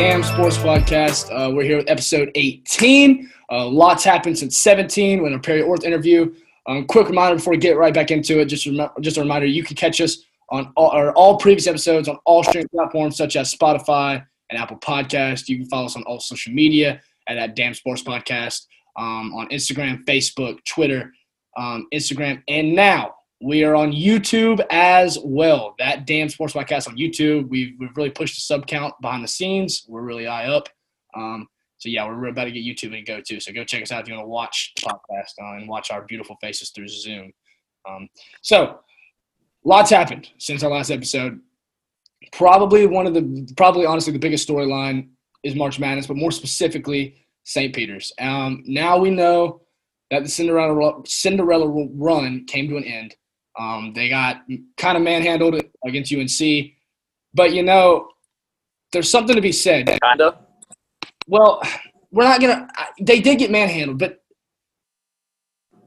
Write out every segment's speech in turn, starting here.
damn sports podcast. Uh, we're here with episode 18. Uh, lots happened since 17 when a Perry Orth interview. Um, quick reminder before we get right back into it, just a, just a reminder, you can catch us on all, or all previous episodes on all streaming platforms such as Spotify and Apple Podcast. You can follow us on all social media at that damn sports podcast um, on Instagram, Facebook, Twitter, um, Instagram, and now we are on YouTube as well. That damn sports podcast on YouTube. We've, we've really pushed the sub count behind the scenes. We're really high up. Um, so yeah, we're about to get YouTube and go to. So go check us out if you want to watch the podcast uh, and watch our beautiful faces through Zoom. Um, so lots happened since our last episode. Probably one of the, probably honestly the biggest storyline is March Madness, but more specifically St. Peter's. Um, now we know that the Cinderella Cinderella run came to an end. Um, they got kind of manhandled against UNC, but you know, there's something to be said. Kinda. Well, we're not gonna. They did get manhandled, but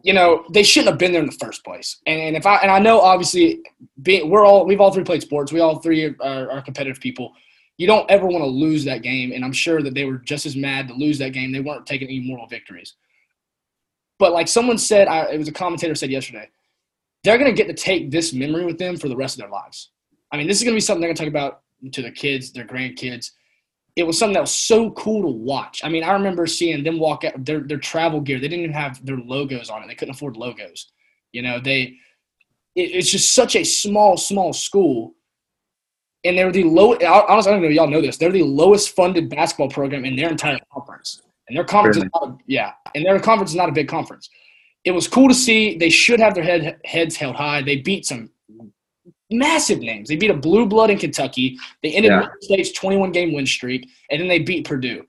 you know they shouldn't have been there in the first place. And, and if I and I know obviously, being, we're all we've all three played sports. We all three are, are competitive people. You don't ever want to lose that game, and I'm sure that they were just as mad to lose that game. They weren't taking any moral victories. But like someone said, I, it was a commentator said yesterday they're going to get to take this memory with them for the rest of their lives. I mean, this is going to be something they're going to talk about to their kids, their grandkids. It was something that was so cool to watch. I mean, I remember seeing them walk out their their travel gear. They didn't even have their logos on it. They couldn't afford logos. You know, they it, it's just such a small, small school. And they're the low. Honestly, I don't know if y'all know this. They're the lowest funded basketball program in their entire conference. And their conference really? is not a, yeah. And their conference is not a big conference it was cool to see. They should have their head, heads held high. They beat some massive names. They beat a blue blood in Kentucky. They ended yeah. State's 21 game win streak, and then they beat Purdue.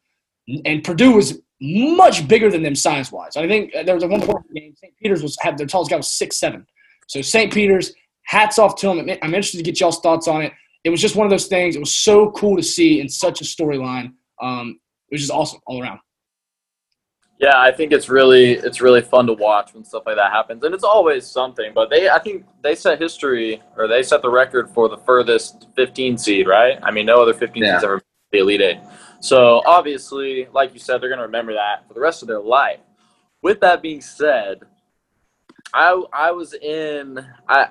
And Purdue was much bigger than them size wise. I think there was a one point game. St. Peter's was had their tallest guy was six seven. So St. Peter's, hats off to them. I'm interested to get y'all's thoughts on it. It was just one of those things. It was so cool to see in such a storyline. Um, it was just awesome all around. Yeah, I think it's really it's really fun to watch when stuff like that happens, and it's always something. But they, I think they set history or they set the record for the furthest 15 seed, right? I mean, no other 15 yeah. seeds ever the Elite Eight. So obviously, like you said, they're going to remember that for the rest of their life. With that being said, I I was in I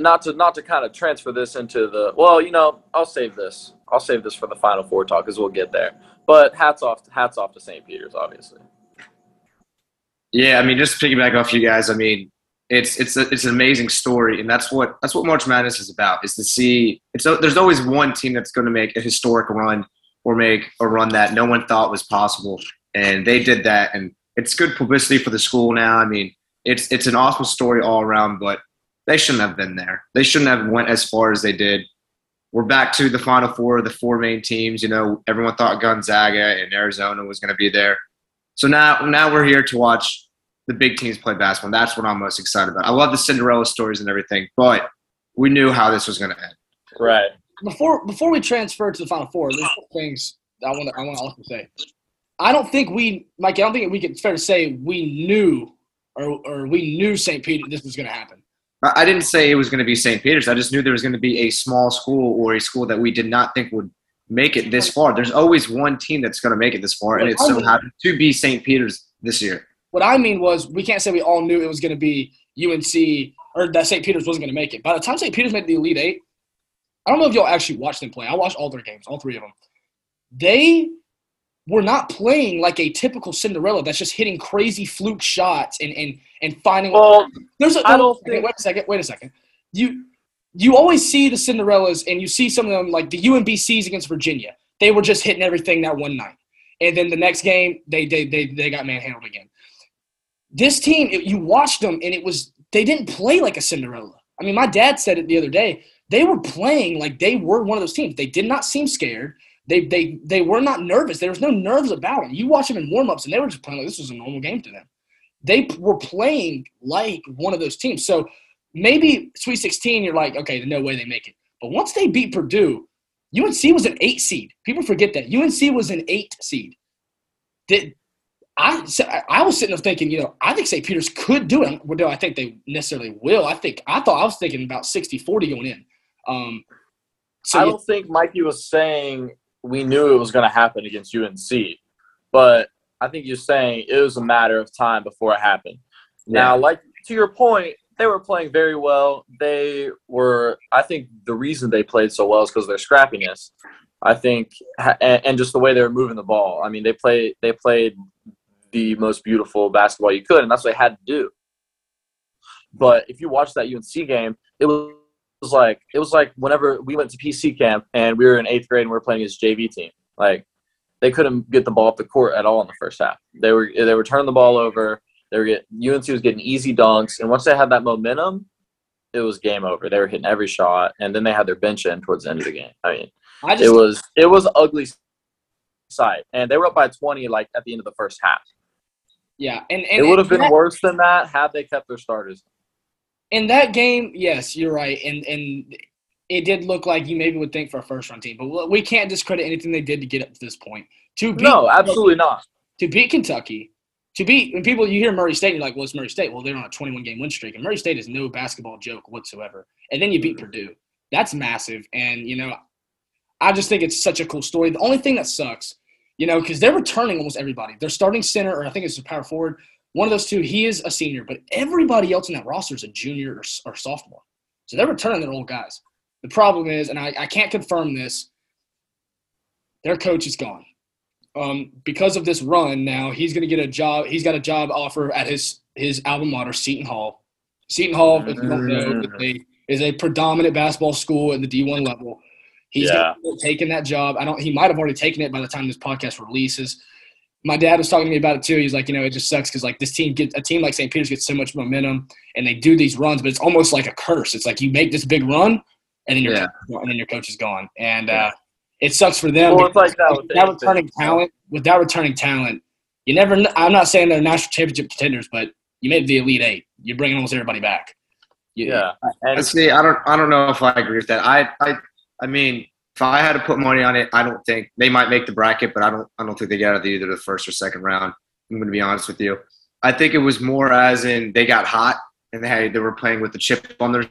not to not to kind of transfer this into the well, you know, I'll save this. I'll save this for the Final Four talk because we'll get there. But hats off hats off to St. Peter's, obviously. Yeah, I mean, just piggyback off you guys, I mean, it's it's a, it's an amazing story, and that's what that's what March Madness is about. Is to see it's a, there's always one team that's going to make a historic run or make a run that no one thought was possible, and they did that, and it's good publicity for the school now. I mean, it's it's an awesome story all around, but they shouldn't have been there. They shouldn't have went as far as they did. We're back to the Final Four, the four main teams. You know, everyone thought Gonzaga and Arizona was going to be there. So now, now we're here to watch the big teams play basketball. And that's what I'm most excited about. I love the Cinderella stories and everything, but we knew how this was going to end. Right. Before before we transfer to the Final Four, there's things I want to I want to also say. I don't think we, Mike. I don't think we can. It's fair to say we knew, or or we knew St. Peter this was going to happen. I didn't say it was going to be St. Peter's. I just knew there was going to be a small school or a school that we did not think would make it this far. There's always one team that's going to make it this far, and it so happened to be St. Peter's this year. What I mean was, we can't say we all knew it was going to be UNC or that St. Peter's wasn't going to make it. By the time St. Peter's made the Elite Eight, I don't know if y'all actually watched them play. I watched all their games, all three of them. They were not playing like a typical Cinderella that's just hitting crazy fluke shots and and and finding. Well, there's a, I don't think, wait a second. Wait a second. You you always see the Cinderellas and you see some of them like the UMBCs against Virginia. They were just hitting everything that one night, and then the next game they they they, they got manhandled again this team, you watched them and it was they didn't play like a Cinderella. I mean, my dad said it the other day. They were playing like they were one of those teams. They did not seem scared. They they they were not nervous. There was no nerves about them. You watch them in warmups, and they were just playing like this was a normal game to them. They were playing like one of those teams. So maybe Sweet 16, you're like, okay, no way they make it. But once they beat Purdue, UNC was an eight seed. People forget that UNC was an eight seed. Did I I was sitting there thinking, you know, I think St. Peter's could do it. Well, do I think they necessarily will? I think I thought I was thinking about 60-40 going in. Um, So I don't think Mikey was saying we knew it was going to happen against UNC, but I think you're saying it was a matter of time before it happened. Now, like to your point, they were playing very well. They were, I think, the reason they played so well is because of their scrappiness. I think, and, and just the way they were moving the ball. I mean, they played, they played the most beautiful basketball you could, and that's what they had to do. But if you watch that UNC game, it was like it was like whenever we went to PC camp and we were in eighth grade and we were playing his JV team. Like they couldn't get the ball up the court at all in the first half. They were they were turning the ball over. They were get UNC was getting easy dunks, and once they had that momentum, it was game over. They were hitting every shot, and then they had their bench in towards the end of the game. I mean, I just, it was it was ugly sight, and they were up by twenty like at the end of the first half. Yeah, and, and It would have been that- worse than that had they kept their starters. in that game. Yes, you're right, and and it did look like you maybe would think for a first round team, but we can't discredit anything they did to get up to this point. To beat No, absolutely not. to beat Kentucky, to beat when people you hear Murray State, you're like, well, it's Murray State. Well, they're on a 21 game win streak, and Murray State is no basketball joke whatsoever. And then you beat mm-hmm. Purdue. That's massive, and you know, I just think it's such a cool story. The only thing that sucks, you know, because they're returning almost everybody. They're starting center, or I think it's a power forward. One of those two, he is a senior, but everybody else in that roster is a junior or, or sophomore. So they're returning their old guys. The problem is, and I, I can't confirm this, their coach is gone um, because of this run now he's going to get a job he's got a job offer at his his alma mater seton hall seton hall if you don't know is a predominant basketball school at the d1 level he's Yeah. gonna taking that job i don't he might have already taken it by the time this podcast releases my dad was talking to me about it too he's like you know it just sucks because like this team get a team like st peter's gets so much momentum and they do these runs but it's almost like a curse it's like you make this big run and then your Yeah. and then your coach is gone and uh it sucks for them Well, it's like that with without returning talent, without returning talent, you never. I'm not saying they're national championship contenders, but you made the elite eight. You're bringing almost everybody back. You- Yeah, and I see. I don't. I don't know if I agree with that. I. I. I mean, if I had to put money on it, I don't think they might make the bracket, but I don't. I don't think they get out of either the first or second round. I'm going to be honest with you. I think it was more as in they got hot and they they were playing with the chip on their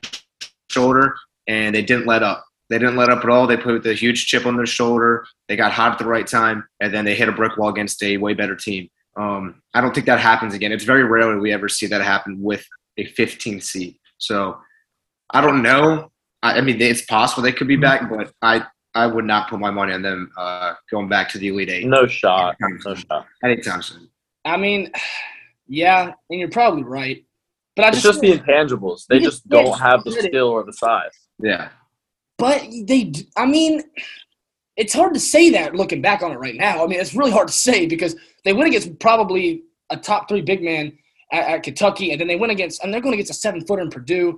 shoulder and they didn't let up. They didn't let up at all. They played with a huge chip on their shoulder. They got hot at the right time, and then they hit a brick wall against a way better team. Um, I don't think that happens again. It's very rarely we ever see that happen with a 15 seed. So I don't know. I, I mean, it's possible they could be back, but I I would not put my money on them uh, going back to the Elite Eight no shot, no shot. anytime soon. I mean, yeah, and you're probably right. But I It's just, just the intangibles. They just don't have the skill or the size. Yeah. but they. I mean, it's hard to say that looking back on it right now. I mean, it's really hard to say because they went against probably a top three big man at, at Kentucky, and then they went against, and they're going against a seven footer in Purdue.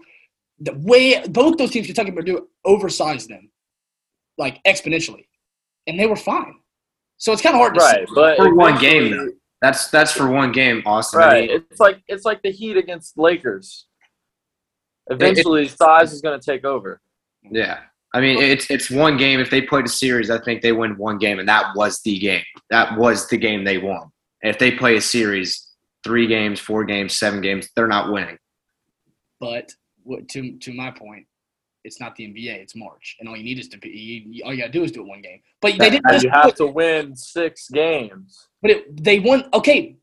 The way both those teams, Kentucky and Purdue, oversized them like exponentially, and they were fine. So it's kind of hard to Right, but For one game, though. That's that's for one game, Austin. I Right, mean, it's like it's like the Heat against Lakers. Eventually, size is going to take over. yeah. I mean, it's it's one game. If they played a series, I think they win one game, and that was the game. That was the game they won. And if they play a series, three games, four games, seven games, they're not winning. But what, to to my point, it's not the NBA. It's March, and all you need is to be. You, you- all you gotta do is do it one game. But they didn't. You have to win six games. but it, they won. Okay,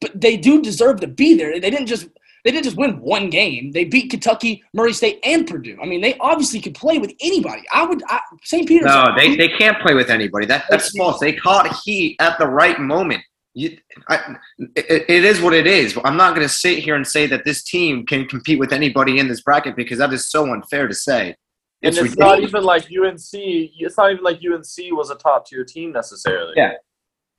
but they do deserve to be there. They didn't just. They didn't just win one game. They beat Kentucky, Murray State, and Purdue. I mean, they obviously could play with anybody. I would. I, St. Peter's. No, they, they can't play with anybody. That that's false. They caught heat at the right moment. You, I, it, it is what it is. I'm not going to sit here and say that this team can compete with anybody in this bracket because that is so unfair to say. And It's it's not even like UNC. It's not even like UNC was a top tier team necessarily. Yeah.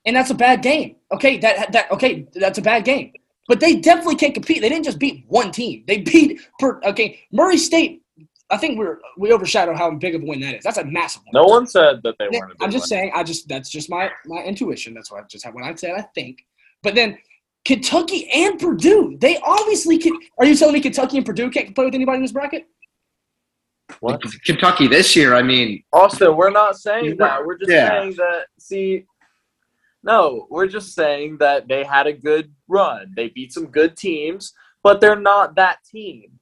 and that's a bad game. Okay, that that okay, that's a bad game. But they definitely can't compete. They didn't just beat one team. They beat per, okay Murray State. I think we're we overshadow how big of a win that is. That's a massive one. No one said that they Yeah, weren't. A big I'm just win. saying. I just that's just my my intuition. That's what I just have when I said I think. But then Kentucky and Purdue, they obviously can. Are you telling me Kentucky and Purdue can't play with anybody in this bracket? What? Kentucky this year. I mean, Austin, we're not saying that. We're just Yeah. saying that. See, no, we're just saying that they had a good run. They beat some good teams, but they're not that team.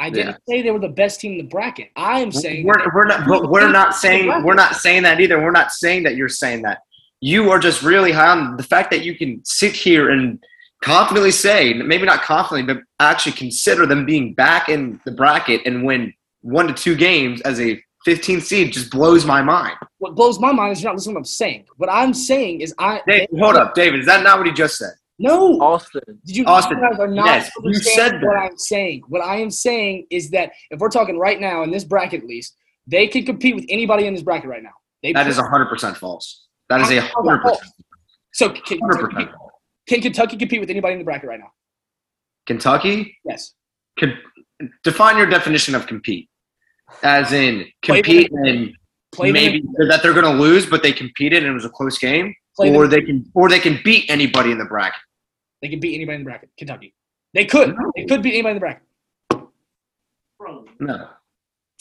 I didn't say they were the best team in the bracket. I am saying we're, we're not but we're not saying we're not saying that either. We're not saying that you're saying that. You are just really high on the fact that you can sit here and confidently say, maybe not confidently, but actually consider them being back in the bracket and win one to two games as a 15 seed just blows my mind. What blows my mind is you're not listening to what I'm saying. What I'm saying is I. David, hold up, David. Is that not what he just said? No, Austin. Did you Austin, you guys are not yes, you understanding said what that. I'm saying. What I am saying is that if we're talking right now in this bracket, at least they can compete with anybody in this bracket right now. They That is 100% false. That is a 100%. false? so can, 100%. can Kentucky compete with anybody in the bracket right now? Kentucky? Yes. Con- define your definition of compete. As in compete them- and Play maybe in- that they're going to lose, but they competed and it was a close game, play or them- they can or they can beat anybody in the bracket. They could beat anybody in the bracket. Kentucky. They could. No. They could beat anybody in the bracket. No.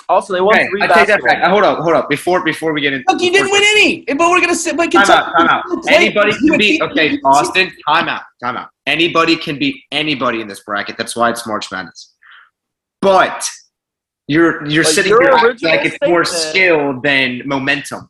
Also, they won Okay, three I take that back. Uh, hold up, hold up. Before before we get into you didn't win any. But we're gonna sit. But Time Kentucky. out, time out. Anybody can beat. Okay, Austin. Time out, time out. Anybody can beat anybody in this bracket. That's why it's March Madness. But you're you're But sitting your here like it's more skill than momentum.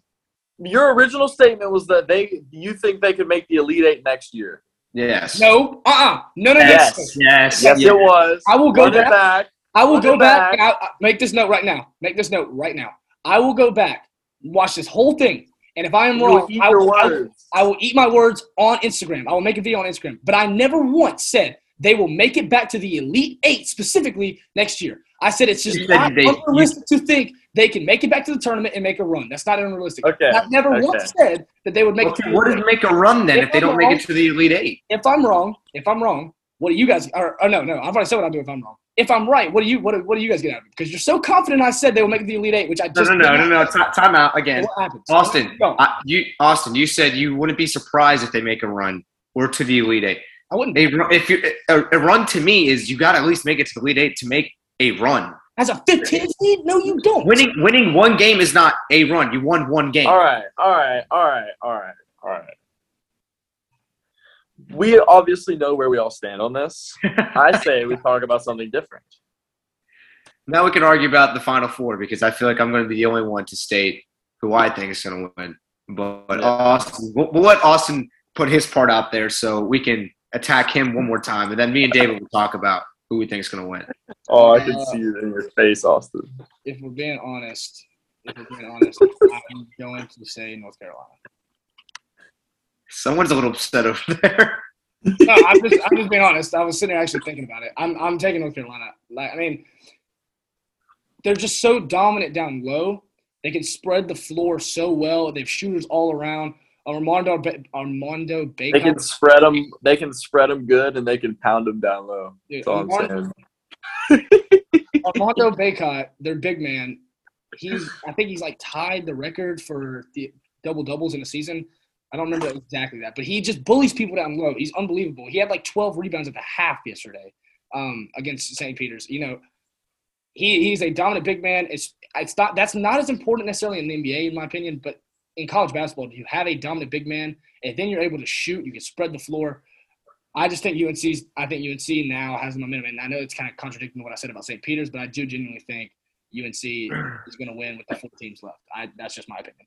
Your original statement was that they you think they could make the Elite Eight next year. Yes. No. Uh. uh No. No. No. Yes. no. Yes. Yes, yes. it was. I will go Run back. back. I will Run go back, back. I, I- make this note right now. Make this note right now. I will go back, watch this whole thing, and if I am You wrong, eat I will, I, will. I will eat my words on Instagram. I will make a video on Instagram. But I never once said they will make it back to the Elite Eight specifically next year. I said it's just not they- unrealistic to think they can make it back to the tournament and make a run. That's not unrealistic. Okay, I've never okay. once said that they would make it to Okay, what does make a run then If if they I'm don't make it to the Elite Eight? If I'm wrong, if I'm wrong, what do you guys? Or, or no, no, I've already said what I'll do if I'm wrong. If I'm right, what do you what do, what do you guys get out of it? Because you're so confident I said they will make the Elite Eight, which I No, just no, no, did no, not. no. Ti- time out again. What happens? Austin. I, you, Austin, you said you wouldn't be surprised if they make a run or to the Elite Eight. I wouldn't. A run, if you a, a run to me is you got to at least make it to the Elite Eight to make a run. As a 15 seed, no, you don't. Winning winning one game is not a run. You won one game. All right, all right, all right, all right, all right. We obviously know where we all stand on this. I say we talk about something different. Now we can argue about the Final Four because I feel like I'm going to be the only one to state who I think is going to win. But, but Yeah. Austin, we'll, we'll let Austin put his part out there so we can attack him one more time, and then me and David will talk about who we think is going to win. Oh, I can see it in your face, Austin. If we're being honest, if we're being honest, I'm going to say North Carolina. Someone's a little upset over there. No, I'm just, I'm just being honest. I was sitting there actually thinking about it. I'm, I'm taking North Carolina. Like, I mean, they're just so dominant down low. They can spread the floor so well. They have shooters all around. Armando, Ba- Armando They can spread them. They can spread them good, and they can pound them down low. Dude, That's all I'm saying. Armando Bacot, their big man, he's I think he's like tied the record for the double doubles in a season. I don't remember exactly that, but he just bullies people down low. He's unbelievable. He had like 12 rebounds at the half yesterday um, against St. Peter's. You know, he, he's a dominant big man. It's it's not that's not as important necessarily in the NBA in my opinion, but in college basketball, if you have a dominant big man and then you're able to shoot, you can spread the floor. I just think UNC's. I think UNC now has the momentum, and I know it's kind of contradicting what I said about St. Peter's, but I do genuinely think UNC is going to win with the four teams left. I, that's just my opinion.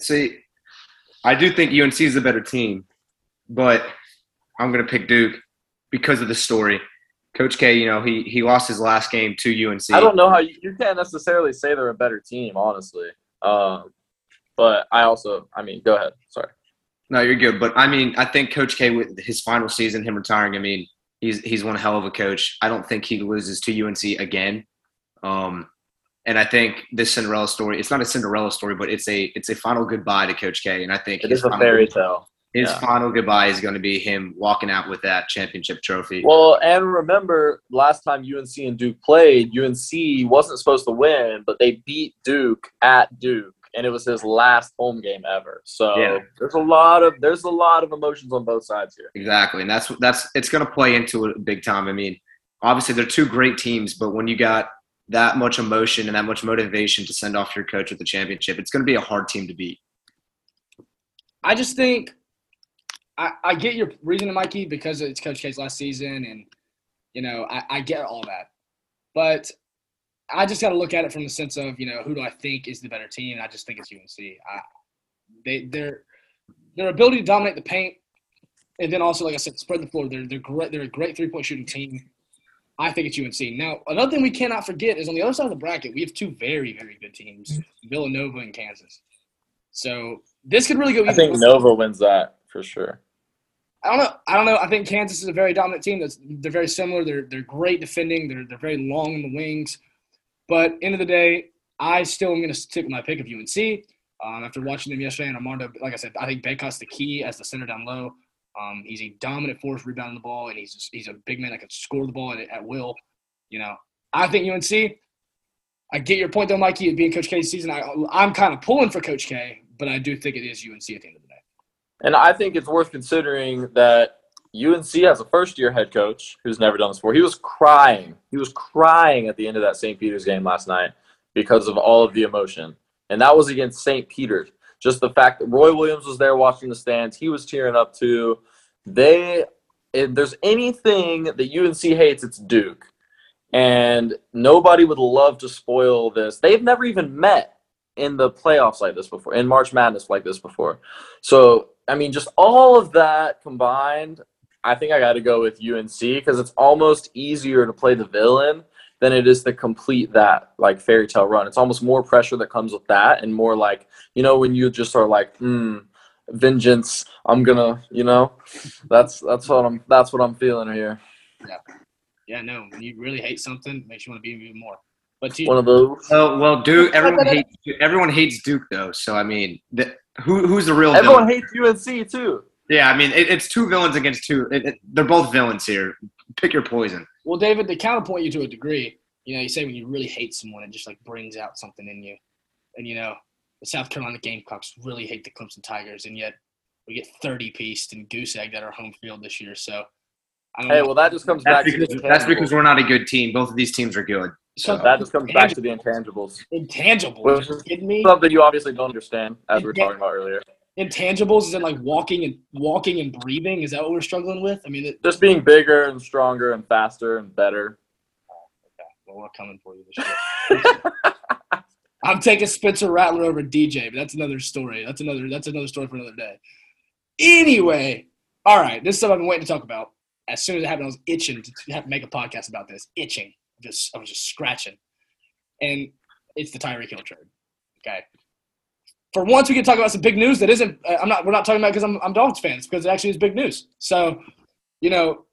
See, I do think UNC is the better team, but I'm going to pick Duke because of the story. Coach K, you know, he he lost his last game to UNC. I don't know how you, you can't necessarily say they're a better team, honestly. Um, but I also, I mean, go ahead. Sorry. No, you're good, but I mean, I think Coach K with his final season, him retiring. I mean, he's he's one hell of a coach. I don't think he loses to UNC again. Um, and I think this Cinderella story, it's not a Cinderella story, but it's a it's a final goodbye to Coach K. And I think It his a fairy tale. His yeah. final goodbye is going to be him walking out with that championship trophy. Well, and remember last time UNC and Duke played, UNC wasn't supposed to win, but they beat Duke at Duke, and it was his last home game ever. So Yeah. there's a lot of there's a lot of emotions on both sides here. Exactly, and that's that's it's going to play into it big time. I mean, obviously they're two great teams, but when you got that much emotion and that much motivation to send off your coach with the championship, it's going to be a hard team to beat. I just think I, I get your reasoning, Mikey, because it's Coach K's last season, and you know I, I get all that. But I just got to look at it from the sense of you know who do I think is the better team? I just think it's UNC. I, they their their ability to dominate the paint, and then also like I said, spread the floor. They're they're great. They're a great three point shooting team. I think it's UNC. Now another thing we cannot forget is on the other side of the bracket we have two very very good teams, Villanova and Kansas. So this could really go. I think Nova wins that for sure. I don't know. I don't know. I think Kansas is a very dominant team. That's they're very similar. They're they're great defending. They're they're very long in the wings. But end of the day, I still am going to stick with my pick of UNC. Um, after watching them yesterday, and Armando, like I said, I think Bacot's the key as the center down low. Um, he's a dominant force rebounding the ball, and he's he's a big man that can score the ball at, at will. You know, I think UNC. I get your point though, Mikey. It being Coach K's season, I I'm kind of pulling for Coach K, but I do think it is UNC at the end of the day. And I think it's worth considering that UNC has a first year head coach who's never done this before. He was crying. He was crying at the end of that St. Peter's game last night because of all of the emotion. And that was against St. Peter's. Just the fact that Roy Williams was there watching the stands, he was tearing up too. They, if there's anything that UNC hates, it's Duke. And nobody would love to spoil this. They've never even met in the playoffs like this before, in March Madness like this before. So, I mean, just all of that combined, I think I got to go with UNC because it's almost easier to play the villain than it is to complete that like fairy tale run. It's almost more pressure that comes with that, and more like you know when you just are like, hmm, vengeance. I'm gonna, you know, that's that's what I'm that's what I'm feeling here. Yeah, yeah. No, when you really hate something, it makes you want to be even more. But one of those. Oh well, Duke. Everyone hates. Everyone hates Duke though. So I mean, the, who who's the real? Everyone villain? hates UNC too. Yeah, I mean, it, it's two villains against two. It, it, they're both villains here. Pick your poison. Well, David, to counterpoint you to a degree, you know, you say when you really hate someone, it just like brings out something in you. And you know, the South Carolina Gamecocks really hate the Clemson Tigers, and yet we get 30 pieced and goose egged at our home field this year. So, hey, know. well, that just comes that's back. Because, that's because we're not a good team. Both of these teams are good. So that just comes back to the intangibles. Intangibles? Which is kidding me? Something you obviously don't understand, as we were talking about earlier. Intangibles is in like walking and walking and breathing? Is that what we're struggling with? I mean, it, just being bigger and stronger and faster and better. okay, well, we're coming for you this year. I'm taking Spencer Rattler over DJ, but that's another story. That's another that's another story for another day. Anyway, all right, this is stuff I've been waiting to talk about. As soon as it happened, I was itching to have to make a podcast about this. Itching, just I was just scratching, and it's the Tyreek Hill trade. Okay, for once we can talk about some big news that isn't. Uh, I'm not. We're not talking about because I'm I'm dolphins fans because it actually is big news. So, you know,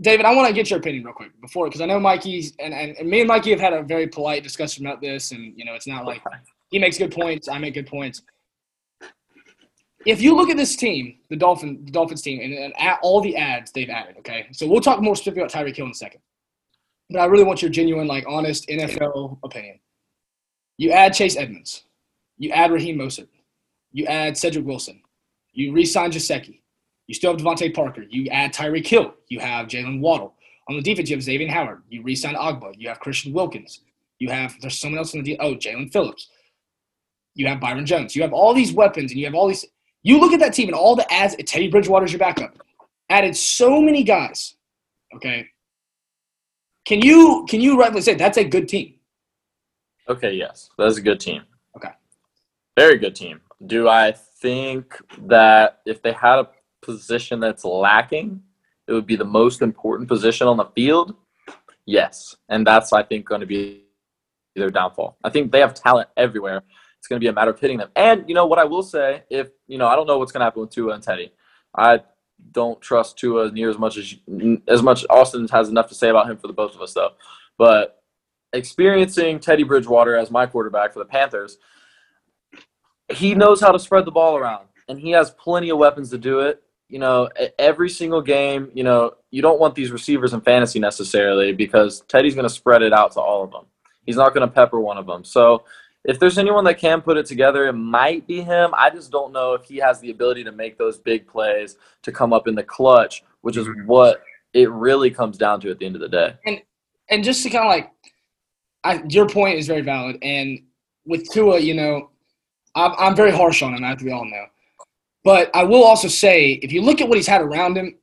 David, I want to get your opinion real quick before because I know Mikey and, and, and me and Mikey have had a very polite discussion about this, and you know, it's not like he makes good points, I make good points. If you look at this team, the Dolphin, the Dolphins team, and, and all the ads they've added, okay, so we'll talk more specifically about Tyreek Hill in a second, but I really want your genuine, like, honest NFL opinion. You add Chase Edmonds, you add Raheem Mostert, you add Cedric Wilson, you re-sign Gesicki, you still have DeVante Parker. You add Tyreek Hill. You have Jaylen Waddle. On the defense, you have Xavier Howard. You re-sign Ogbah. You have Christian Wilkins. You have there's someone else on the oh Jaelan Phillips. You have Byron Jones. You have all these weapons, and you have all these. You look at that team and all the ads. Teddy Bridgewater's your backup. Added so many guys. Okay. Can you can you rightly say that's a good team? Okay. Yes, that's a good team. Very good team. Do I think that if they had a position that's lacking, it would be the most important position on the field. Yes, and that's I think going to be their downfall. I think they have talent everywhere. It's going to be a matter of hitting them. And you know what I will say, if you know, I don't know what's going to happen with Tua and Teddy. I don't trust Tua near as much as as much. Austin has enough to say about him for the both of us though. But experiencing Teddy Bridgewater as my quarterback for the Panthers, he knows how to spread the ball around, and he has plenty of weapons to do it you know, every single game, you know, you don't want these receivers in fantasy necessarily because Teddy's going to spread it out to all of them. He's not going to pepper one of them. So if there's anyone that can put it together, it might be him. I just don't know if he has the ability to make those big plays to come up in the clutch, which is mm-hmm. what it really comes down to at the end of the day. And and just to kind of like, I, your point is very valid. And with Tua, you know, I'm, I'm very harsh on him, as we all know. But I will also say, if you look at what he's had around him,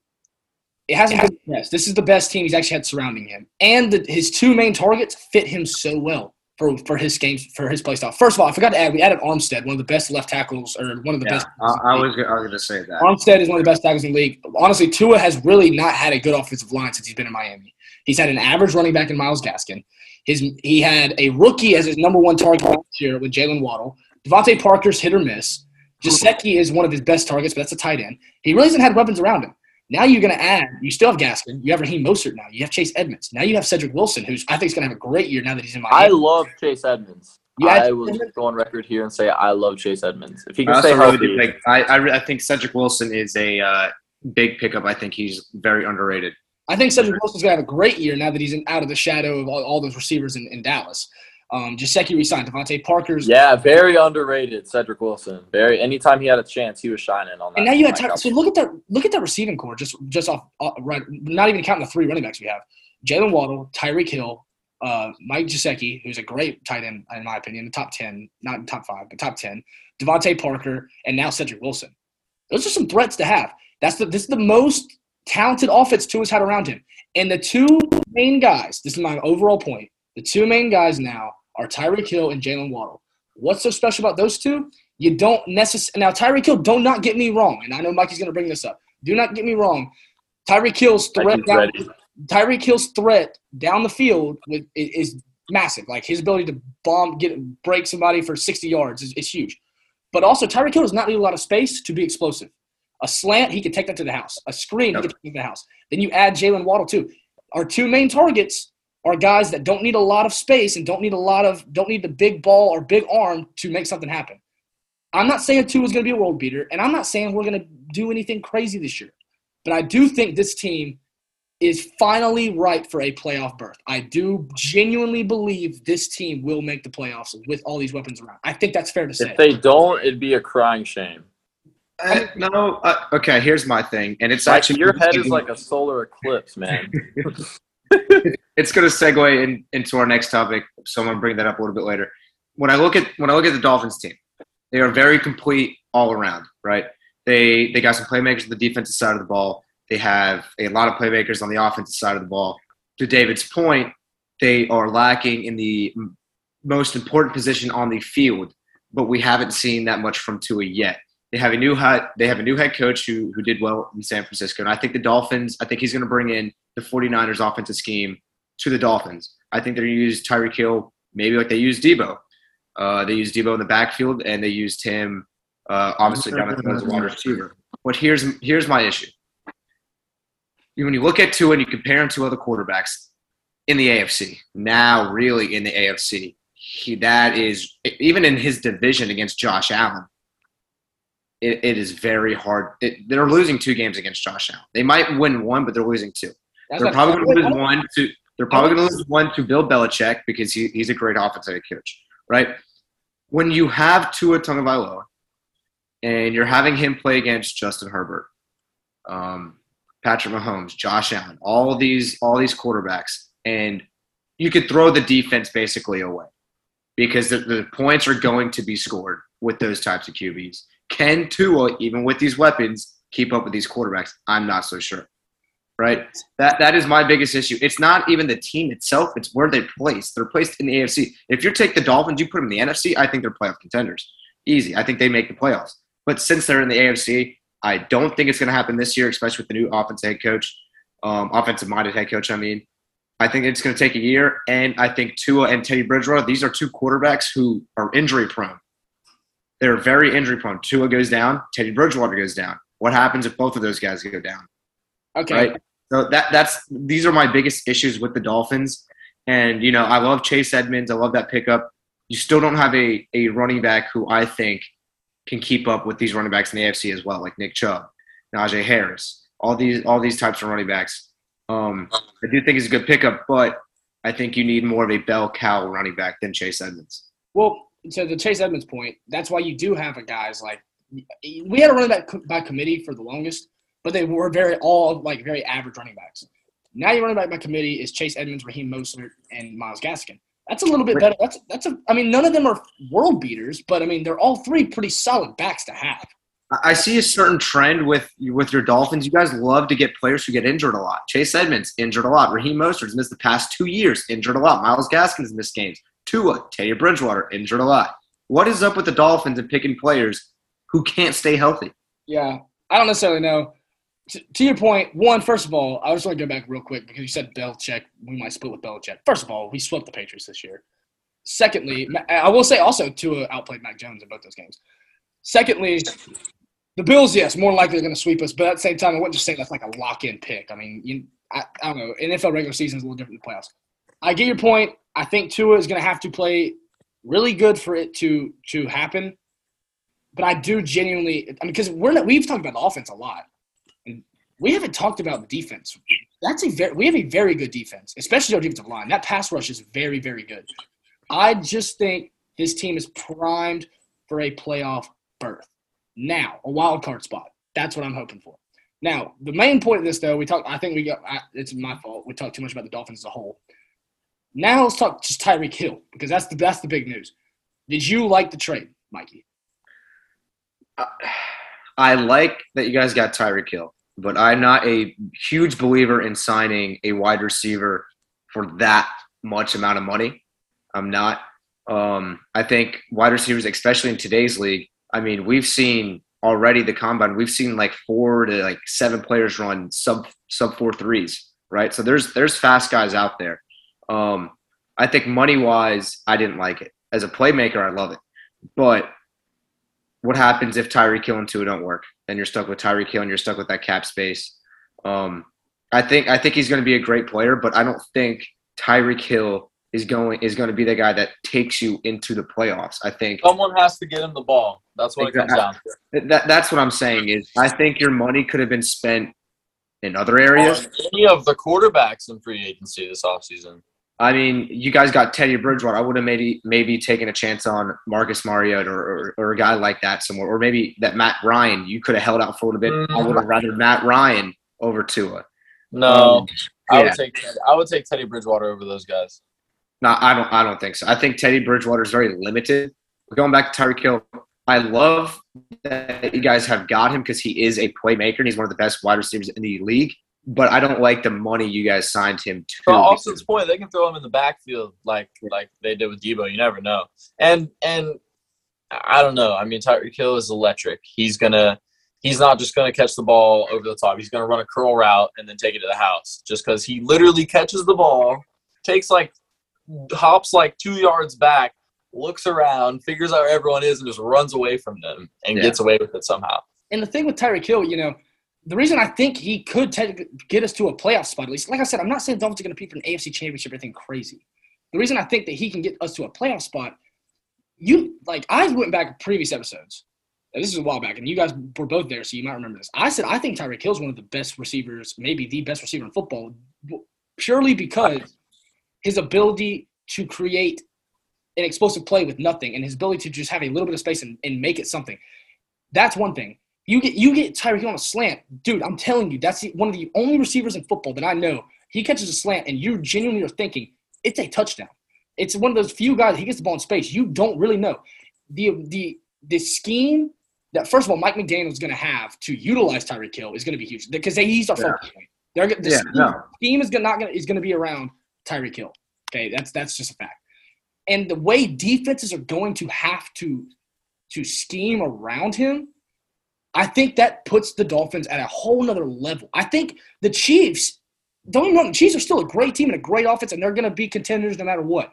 It hasn't been the best. This is the best team he's actually had surrounding him, and the, his two main targets fit him so well for for his games for his play style. First of all, I forgot to add we added Armstead, one of the best left tackles or one of the Yeah, best. I, I was I was going to say that. Armstead is one of the best tackles in the league. Honestly, Tua has really not had a good offensive line since he's been in Miami. He's had an average running back in Myles Gaskin. His he had a rookie as his number one target last year with Jaylen Waddle. DeVante Parker's hit or miss. Gesicki is one of his best targets, but that's a tight end. He really hasn't had weapons around him. Now you're going to add. You still have Gaskin. You have Raheem Mostert now. You have Chase Edmonds. Now you have Cedric Wilson, who's I think is going to have a great year now that he's in my. I Miami. love Chase Edmonds. You add- I will just go on record here and say I love Chase Edmonds. If he I can also stay really healthy, do think I I, I think Cedric Wilson is a uh, big pickup. I think he's very underrated. I think Cedric Wilson's going to have a great year now that he's in, out of the shadow of all, all those receivers in, in Dallas. Um, Gesicki resigned. DeVante Parker's. yeah, very underrated. Cedric Wilson. Very. Anytime he had a chance, he was shining on that. And now you had Ty- so look at that look at that receiving core just just off uh, right not even counting the three running backs we have Jaylen Waddle Tyreek Hill uh, Mike Gesicki who's a great tight end in my opinion the top ten not top five but top ten DeVante Parker and now Cedric Wilson those are some threats to have that's the this is the most talented offense Tua's had around him and the two main guys this is my overall point the two main guys now are Tyreek Hill and Jaylen Waddle what's so special about those two you don't necessarily now Tyreek Hill. Don't not get me wrong, and I know Mikey's going to bring this up. Do not get me wrong. Tyreek Hill's threat down. Tyreek Hill's threat down the field with, is massive. Like his ability to bomb, get break somebody for 60 yards is, is huge. But also Tyreek Hill does not need a lot of space to be explosive. A slant, he can take that to the house. A screen, he can take it to the house. Then you add Jaylen Waddle too. Our two main targets are guys that don't need a lot of space and don't need a lot of don't need the big ball or big arm to make something happen. I'm not saying Tua is going to be a world beater, and I'm not saying we're going to do anything crazy this year. But I do think this team is finally ripe for a playoff berth. I do genuinely believe this team will make the playoffs with all these weapons around. I think that's fair to say. If they don't, it'd be a crying shame. Uh, no, uh, okay. Here's my thing, and it's Like, actually your head is like a solar eclipse, man. it's going to segue in, into our next topic. So I'm going to bring that up a little bit later. When I look at when I look at the Dolphins team, they are very complete all around. Right? They they got some playmakers on the defensive side of the ball. They have a lot of playmakers on the offensive side of the ball. To David's point, they are lacking in the most important position on the field, but we haven't seen that much from Tua yet. They have a new head. They have a new head coach who who did well in San Francisco, and I think the Dolphins. I think he's going to bring in the 49ers offensive scheme to the Dolphins. I think they're going to use Tyreek Hill maybe like they used Deebo. Uh, they used Deebo in the backfield, and they used him uh, obviously down at the as a wide receiver. But here's here's my issue. When you look at Tua and you compare him to other quarterbacks in the AFC, now really in the AFC, he, that is even in his division against Josh Allen. It, it is very hard. It, they're losing two games against Josh Allen. They might win one, but they're losing two. That's They're probably going to lose one to. They're probably going to lose one to Bill Belichick because he, he's a great offensive coach, right? When you have Tua Tagovailoa and you're having him play against Justin Herbert, um, Patrick Mahomes, Josh Allen, all these all these quarterbacks, and you could throw the defense basically away because the, the points are going to be scored with those types of QBs. Can Tua, even with these weapons, keep up with these quarterbacks? I'm not so sure right? That that is my biggest issue. It's not even the team itself; it's where they're placed. They're placed in the AFC. If you take the Dolphins, you put them in the NFC, I think they're playoff contenders. Easy. I think they make the playoffs. But since they're in the AFC, I don't think it's going to happen this year, especially with the new offensive head coach, um, offensive-minded head coach. I mean, I think it's going to take a year, and I think Tua and Teddy Bridgewater, these are two quarterbacks who are injury prone. They're very injury prone. Tua goes down, Teddy Bridgewater goes down. What happens if both of those guys go down? Okay. right? So that that's these are my biggest issues with the Dolphins. And you know, I love Chase Edmonds. I love that pickup. You still don't have a a running back who I think can keep up with these running backs in the AFC as well, like Nick Chubb, Najee Harris, all these all these types of running backs. Um, I do think it's a good pickup, but I think you need more of a bell cow running back than Chase Edmonds. Well, to the Chase Edmonds point, that's why you do have a guys like we had a running back by committee for the longest, but they were very all like very average running backs. Now your running back by committee is Chase Edmonds, Raheem Mostert, and Myles Gaskin. That's a little bit better. That's that's a. I mean, none of them are world beaters, but I mean, they're all three pretty solid backs to have. I see a certain trend with with your Dolphins. You guys love to get players who get injured a lot. Chase Edmonds injured a lot. Raheem Mostert's missed the past two years, injured a lot. Myles Gaskins missed games. Tua, Teddy Bridgewater injured a lot. What is up with the Dolphins and picking players who can't stay healthy? Yeah, I don't necessarily know. To, to your point, one, first of all, I just want to go back real quick because you said Belichick. We might split with Belichick. First of all, we swept the Patriots this year. Secondly, I will say also Tua outplayed Mac Jones in both those games. Secondly, the Bills, yes, more likely they're going to sweep us, but at the same time, I wouldn't just say that's like a lock-in pick. I mean, you, I, I don't know. NFL regular season is a little different than the playoffs. I get your point. I think Tua is going to have to play really good for it to to happen. But I do genuinely, I mean, because we're not, we've talked about the offense a lot, and we haven't talked about the defense. That's a very, we have a very good defense, especially our defensive line. That pass rush is very, very good. I just think this team is primed for a playoff berth. Now, a wild card spot. That's what I'm hoping for. Now, the main point of this, though, we talk. I think we got. It's my fault. We talked too much about the Dolphins as a whole. Now let's talk just Tyreek Hill because that's the that's the big news. Did you like the trade, Mikey? I like that you guys got Tyreek Hill, but I'm not a huge believer in signing a wide receiver for that much amount of money. I'm not. Um, I think wide receivers, especially in today's league, I mean, we've seen already the combine. We've seen like four to like seven players run sub sub four threes, right? So there's there's fast guys out there. Um, I think money wise, I didn't like it. As a playmaker, I love it. But what happens if Tyreek Hill and Tua don't work? Then you're stuck with Tyreek Hill and you're stuck with that cap space. Um, I think I think he's going to be a great player, but I don't think Tyreek Hill is going is going to be the guy that takes you into the playoffs. I think someone has to get him the ball. That's what exactly. it comes down to. That, that's what I'm saying is I think your money could have been spent in other areas. any of the quarterbacks in free agency this offseason. I mean, you guys got Teddy Bridgewater. I would have maybe maybe taken a chance on Marcus Mariota or, or, or, a guy like that somewhere, or maybe that Matt Ryan. You could have held out for a little bit. Mm-hmm. I would have rather Matt Ryan over Tua. No, um, I yeah. would take I would take Teddy Bridgewater over those guys. No, I don't. I don't think so. I think Teddy Bridgewater is very limited. Going back to Tyreek Hill, I love that you guys have got him because he is a playmaker and he's one of the best wide receivers in the league but I don't like the money you guys signed him to. For Austin's point, they can throw him in the backfield like like they did with Deebo. You never know. And and I don't know. I mean, Tyreek Hill is electric. He's gonna he's not just gonna catch the ball over the top. He's gonna run a curl route and then take it to the house. Just because he literally catches the ball, takes like hops like two yards back, looks around, figures out where everyone is, and just runs away from them and yeah. gets away with it somehow. And the thing with Tyreek Hill, you know the reason I think he could get us to a playoff spot, at least, like I said, I'm not saying Dolphins are going to compete for an AFC championship or anything crazy. The reason I think that he can get us to a playoff spot, you like I went back previous episodes. This is a while back, and you guys were both there, so you might remember this. I said I think Tyreek Hill is one of the best receivers, maybe the best receiver in football, purely because his ability to create an explosive play with nothing and his ability to just have a little bit of space and, and make it something. That's one thing. You get you get Tyreek on a slant, dude. I'm telling you, that's the, one of the only receivers in football that I know. He catches a slant, and you genuinely are thinking it's a touchdown. It's one of those few guys. He gets the ball in space. You don't really know the the the scheme that first of all Mike McDaniel is going to have to utilize Tyreek Hill is going to be huge because he's our yeah. point. They're the yeah, scheme, no. scheme is gonna, not going is going to be around Tyreek Hill. Okay, that's that's just a fact. And the way defenses are going to have to to scheme around him I think that puts the Dolphins at a whole nother level. I think the Chiefs, don't me wrong, the Chiefs are still a great team and a great offense, and they're going to be contenders no matter what.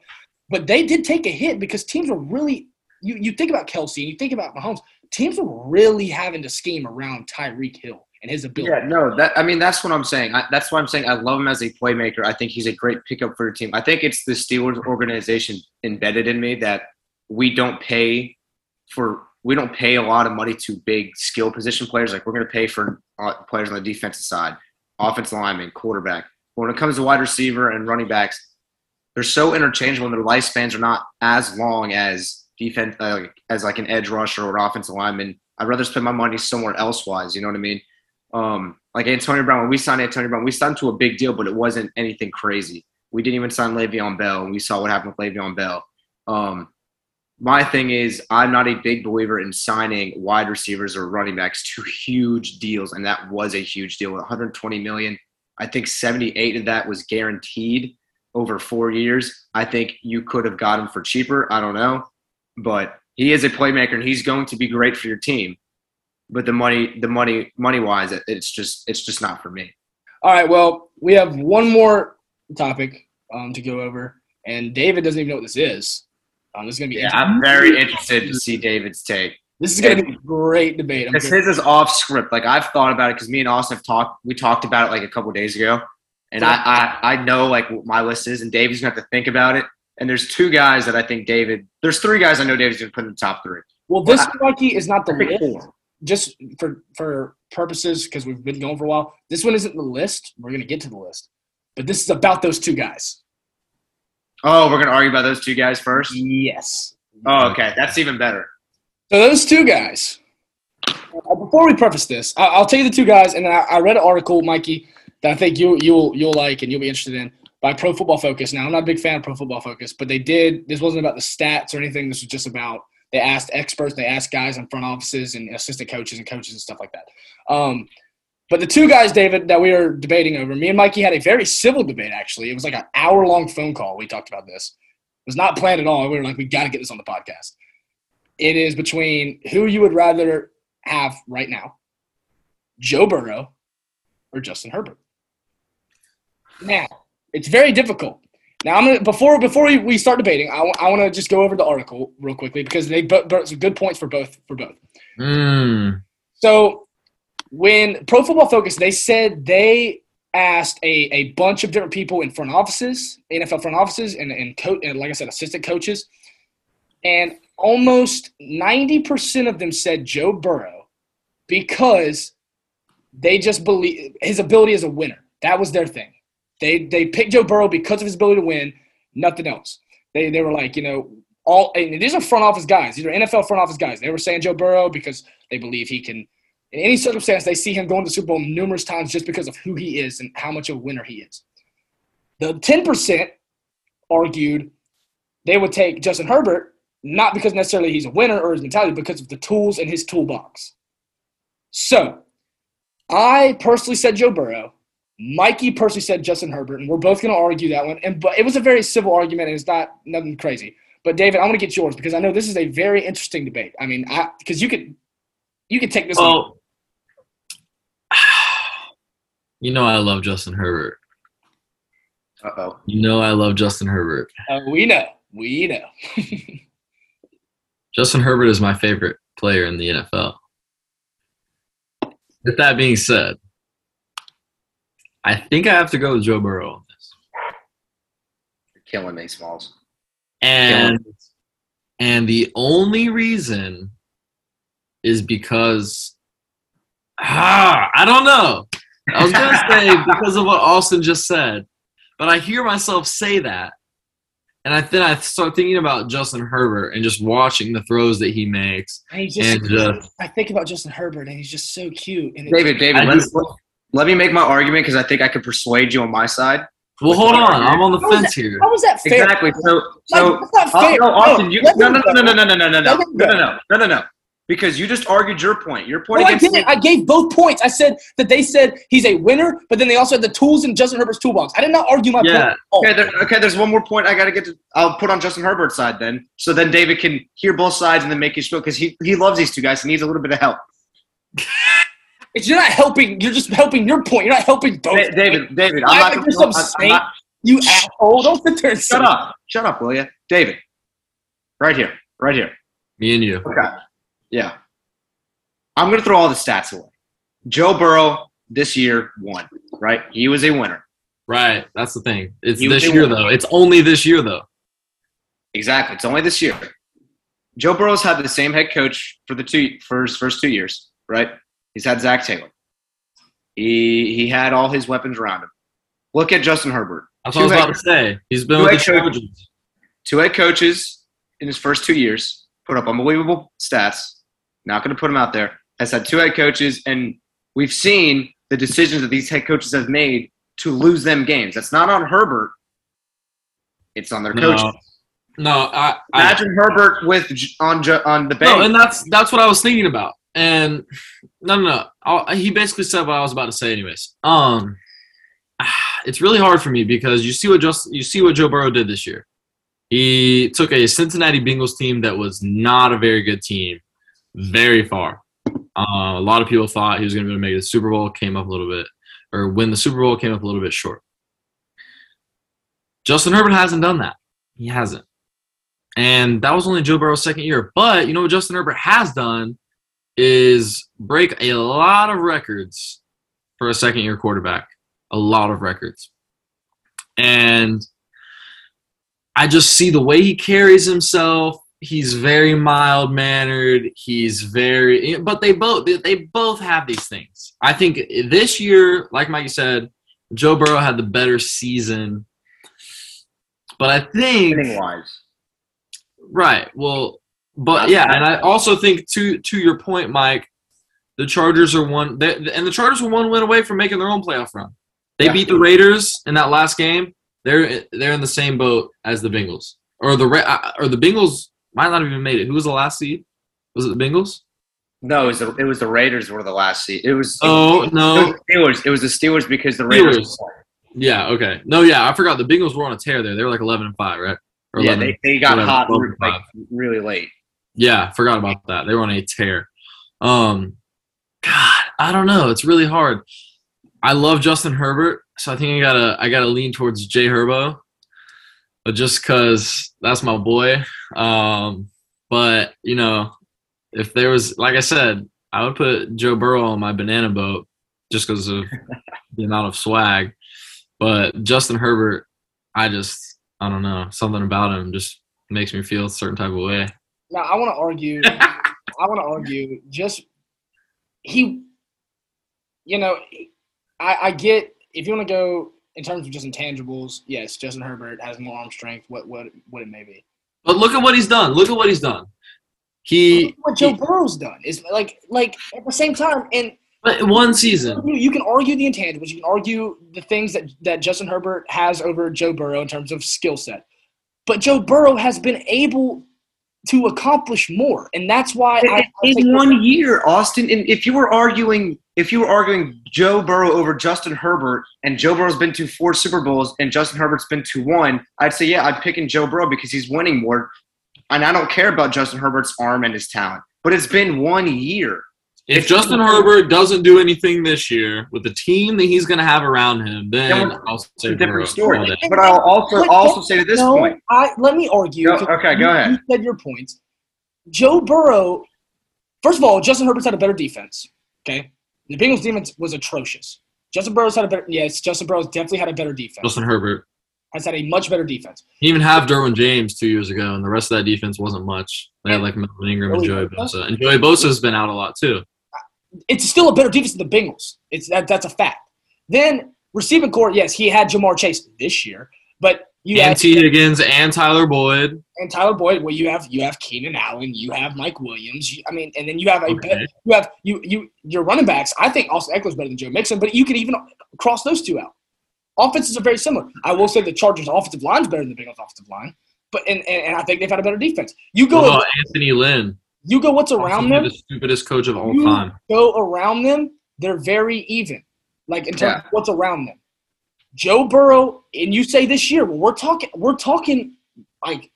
But they did take a hit because teams were really, you, you think about Kelce, and you think about Mahomes, teams were really having to scheme around Tyreek Hill and his ability. Yeah, no, that I mean that's what I'm saying. I, that's why I'm saying I love him as a playmaker. I think he's a great pickup for the team. I think it's the Steelers organization embedded in me that we don't pay for we don't pay a lot of money to big skill position players. Like we're going to pay for uh, players on the defensive side, offensive lineman, quarterback. But when it comes to wide receiver and running backs, they're so interchangeable and their lifespans are not as long as defense uh, as like an edge rusher or an offensive lineman. I'd rather spend my money somewhere elsewise. You know what I mean? Um, like Antonio Brown, when we signed Antonio Brown, we signed to a big deal, but it wasn't anything crazy. We didn't even sign Le'Veon Bell, and we saw what happened with Le'Veon Bell. Um, my thing is I'm not a big believer in signing wide receivers or running backs to huge deals, and that was a huge deal. 120 million. I think 78 of that was guaranteed over four years. I think you could have got him for cheaper. I don't know, but he is a playmaker and he's going to be great for your team. But the money, the money, money wise, it's just it's just not for me. All right. Well, we have one more topic um, to go over, and David doesn't even know what this is. Um, this is gonna be. Yeah, I'm very interested to see David's take. This is gonna be a great debate. Because his is off script. Like I've thought about it because me and Austin have talked. We talked about it like a couple days ago, and I, I I know like what my list is, and David's gonna have to think about it. And there's two guys that I think David. There's three guys I know David's gonna put in the top three. Well, this Mikey is not the list. Four. Just for for purposes, because we've been going for a while. This one isn't the list. We're gonna get to the list, but this is about those two guys. Oh, we're gonna argue about those two guys first. Yes. Oh, okay, that's even better. So those two guys. Uh, before we preface this, I'll tell you the two guys, and I read an article, Mikey, that I think you you'll you'll like and you'll be interested in by Pro Football Focus. Now, I'm not a big fan of Pro Football Focus, but they did. This wasn't about the stats or anything. This was just about they asked experts, they asked guys in front offices and assistant coaches and coaches and stuff like that. Um, but the two guys, David, that we were debating over, me and Mikey had a very civil debate. Actually, it was like an hour long phone call. We talked about this. It was not planned at all. We were like, we got to get this on the podcast. It is between who you would rather have right now, Joe Burrow or Justin Herbert. Now, it's very difficult. Now, I'm gonna before before we start debating, I, w- I want to just go over the article real quickly because they both good points for both for both. Mm. So, when Pro Football Focus, they said they asked a, a bunch of different people in front offices, NFL front offices, and and, co- and like I said, assistant coaches, and almost ninety percent of them said Joe Burrow because they just believe his ability as a winner. That was their thing. They they picked Joe Burrow because of his ability to win, nothing else. They they were like, you know, all these are front office guys. These are NFL front office guys. They were saying Joe Burrow because they believe he can in any circumstance they see him going to the Super Bowl numerous times just because of who he is and how much of a winner he is. The 10% argued they would take Justin Herbert not because necessarily he's a winner or his mentality, but because of the tools in his toolbox. So, I personally said Joe Burrow. Mikey personally said Justin Herbert, and we're both going to argue that one. And but it was a very civil argument, and it's not nothing crazy. But David, I want to get yours because I know this is a very interesting debate. I mean, because you could you could take this. Oh, you know I love Justin Herbert. Uh oh. You know I love Justin Herbert. Uh, we know. We know. Justin Herbert is my favorite player in the NFL. With that being said, I think I have to go with Joe Burrow on this. You're killing me, Smalls. And and the only reason is because ah, I don't know. I was gonna say because of what Austin just said, but I hear myself say that, and I then I start thinking about Justin Herbert and just watching the throws that he makes. And, just, and just, I think about Justin Herbert, and he's just so cute. And David, David, let, just, let me make my argument because I think I could persuade you on my side. Well, hold on. I'm on the how fence here. How was that fair? Exactly. So, so like, that's not fair. no, Austin, you, no, no, no, no, no, no, no, no, no, no, no, no, no, no, no. Because you just argued your point. Your point. No, I didn't. I gave both points. I said that they said he's a winner, but then they also had the tools in Justin Herbert's toolbox. I did not argue my yeah. point. Okay, there, okay. There's one more point I got to get to. I'll put on Justin Herbert's side then, so then David can hear both sides and then make his spiel because he he loves these two guys and needs a little bit of help. It's you're not helping. You're just helping your point. You're not helping both. David, David, David I'm not. Some I'm, I'm not you asshole! Don't sit there and shut up. Shut up, will you, David? Right here, right here. Me and you. Okay. Yeah. I'm gonna throw all the stats away. Joe Burrow this year won. Right? He was a winner. Right. That's the thing. It's he this year winner. though. It's only this year though. Exactly. It's only this year. Joe Burrow's had the same head coach for the two for his first two years, right? He's had Zac Taylor. He he had all his weapons around him. Look at Justin Herbert. That's what I was about to say. He's been with the Trojans. Two head coaches in his first two years put up unbelievable stats. Not going to put him out there. Has had two head coaches, and we've seen the decisions that these head coaches have made to lose them games. That's not on Herbert. It's on their no. coaches. No, I, I Imagine Herbert with on on the bench. no, and that's that's what I was thinking about. And no, no, no. I'll, he basically said what I was about to say, anyways. Um, it's really hard for me because you see what just you see what Joe Burrow did this year. He took a Cincinnati Bengals team that was not a very good team, very far. Uh, a lot of people thought he was going to be able to make the Super Bowl. Came up a little bit, or win the Super Bowl. Came up a little bit short. Justin Herbert hasn't done that. He hasn't. And that was only Joe Burrow's second year. But you know what Justin Herbert has done is break a lot of records for a second year quarterback. A lot of records. And I just see the way he carries himself. He's very mild mannered. He's very but they both they both have these things. I think this year, like Mikey said, Joe Burrow had the better season. But I think wise. Right. Well, but yeah, and I also think to to your point, Mike, the Chargers are one, they, and the Chargers were one win away from making their own playoff run. They Yeah. beat the Raiders in that last game. They're they're in the same boat as the Bengals, or the uh, or the Bengals might not have even made it. Who was the last seed? Was it the Bengals? No, it was the, it was the Raiders were the last seed. It was Oh it no, was the Steelers. It was the Steelers because the Raiders. Yeah, okay, no, yeah, I forgot the Bengals were on a tear there. They were like eleven and five, right? Or Yeah, 11. they, they got whatever, hot 12 like really late. Yeah, forgot about that. They were on a tear. Um, God, I don't know. It's really hard. I love Justin Herbert, so I think I gotta I gotta lean towards Jay Herbo, but just cause that's my boy. Um, but you know, if there was, like I said, I would put Joe Burrow on my banana boat just because of the amount of swag. But Justin Herbert, I just I don't know something about him just makes me feel a certain type of way. Now I want to argue. I want to argue. Just he, you know, I, I get if you want to go in terms of just intangibles. Yes, Justin Herbert has more arm strength. What what what it may be. But look at what he's done. Look at what he's done. He what Joe he- Burrow's done is like like at the same time, and but one season. you, you can argue the intangibles. You can argue the things that that Justin Herbert has over Joe Burrow in terms of skill set. But Joe Burrow has been able to accomplish more, and that's why I, I in think- one year, Austin. And if you were arguing, if you were arguing Joe Burrow over Justin Herbert, and Joe Burrow's been to four Super Bowls, and Justin Herbert's been to one, I'd say yeah, I'm picking Joe Burrow because he's winning more. And I don't care about Justin Herbert's arm and his talent, but it's been one year. If Justin Herbert doesn't do anything this year with the team that he's going to have around him, then Then I'll say a different story. But I'll also But- also say to this no, point, I let me argue. Go- 'cause okay, you- go ahead. You said your points. Joe Burrow. First of all, Justin Herbert's had a better defense. Okay, the Bengals defense was atrocious. Justin Burrow's had a better. Yes, Justin Burrow's definitely had a better defense. Justin Herbert. Has had a much better defense. He even have Derwin James two years ago, and the rest of that defense wasn't much. They had like Melvin Ingram and Joey Bosa, and Joey Bosa's been out a lot too. It's still a better defense than the Bengals. It's that that's a fact. Then receiving court, yes, he had Ja'Marr Chase this year, but you and Tee Higgins and Tyler Boyd. and Tyler Boyd. Well, you have you have Keenan Allen, you have Mike Williams. You, I mean, and then you have a Okay. bet- you have you you your running backs. I think Austin Ekeler's better than Joe Mixon, but you can even cross those two out. Offenses are very similar. I will say the Chargers' offensive line is better than the Bengals' offensive line, but and, and, and I think they've had a better defense. You go about Anthony Lynn? you go what's around them. the stupidest coach of all You time. go around them, they're very even. Like in terms Yeah. of what's around them. Joe Burrow, and you say this year, well, we're talking we're talking like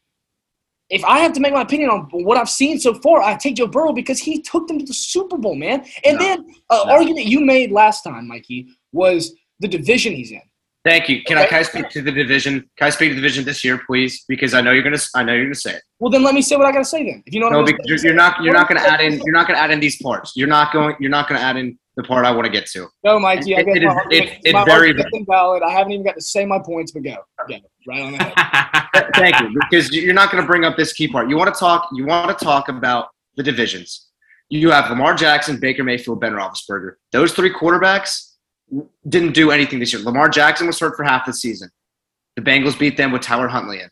if I have to make my opinion on what I've seen so far, I take Joe Burrow because he took them to the Super Bowl, man. And No. then an No. argument you made last time, Mikey, was the division he's in. thank you. Can I can I speak to the division? Can I speak to the division this year, please? Because I know you're gonna I know you're gonna say it. Well, then let me say what I gotta say then. If you know what No, I'm because you're, you're not you're not going to add in you're not to add in these parts. You're not going you're not going to add in the part I want to get to. No, Mikey. I It- guess it my it- it's my very invalid. I haven't even got to say my points, but go. Go. Right on the head. Thank you, because you're not going to bring up this key part. You want to talk you want to talk about the divisions. You have Lamar Jackson, Baker Mayfield, Ben Roethlisberger. Those three quarterbacks didn't do anything this year. Lamar Jackson was hurt for half the season. The Bengals beat them with Tyler Huntley in.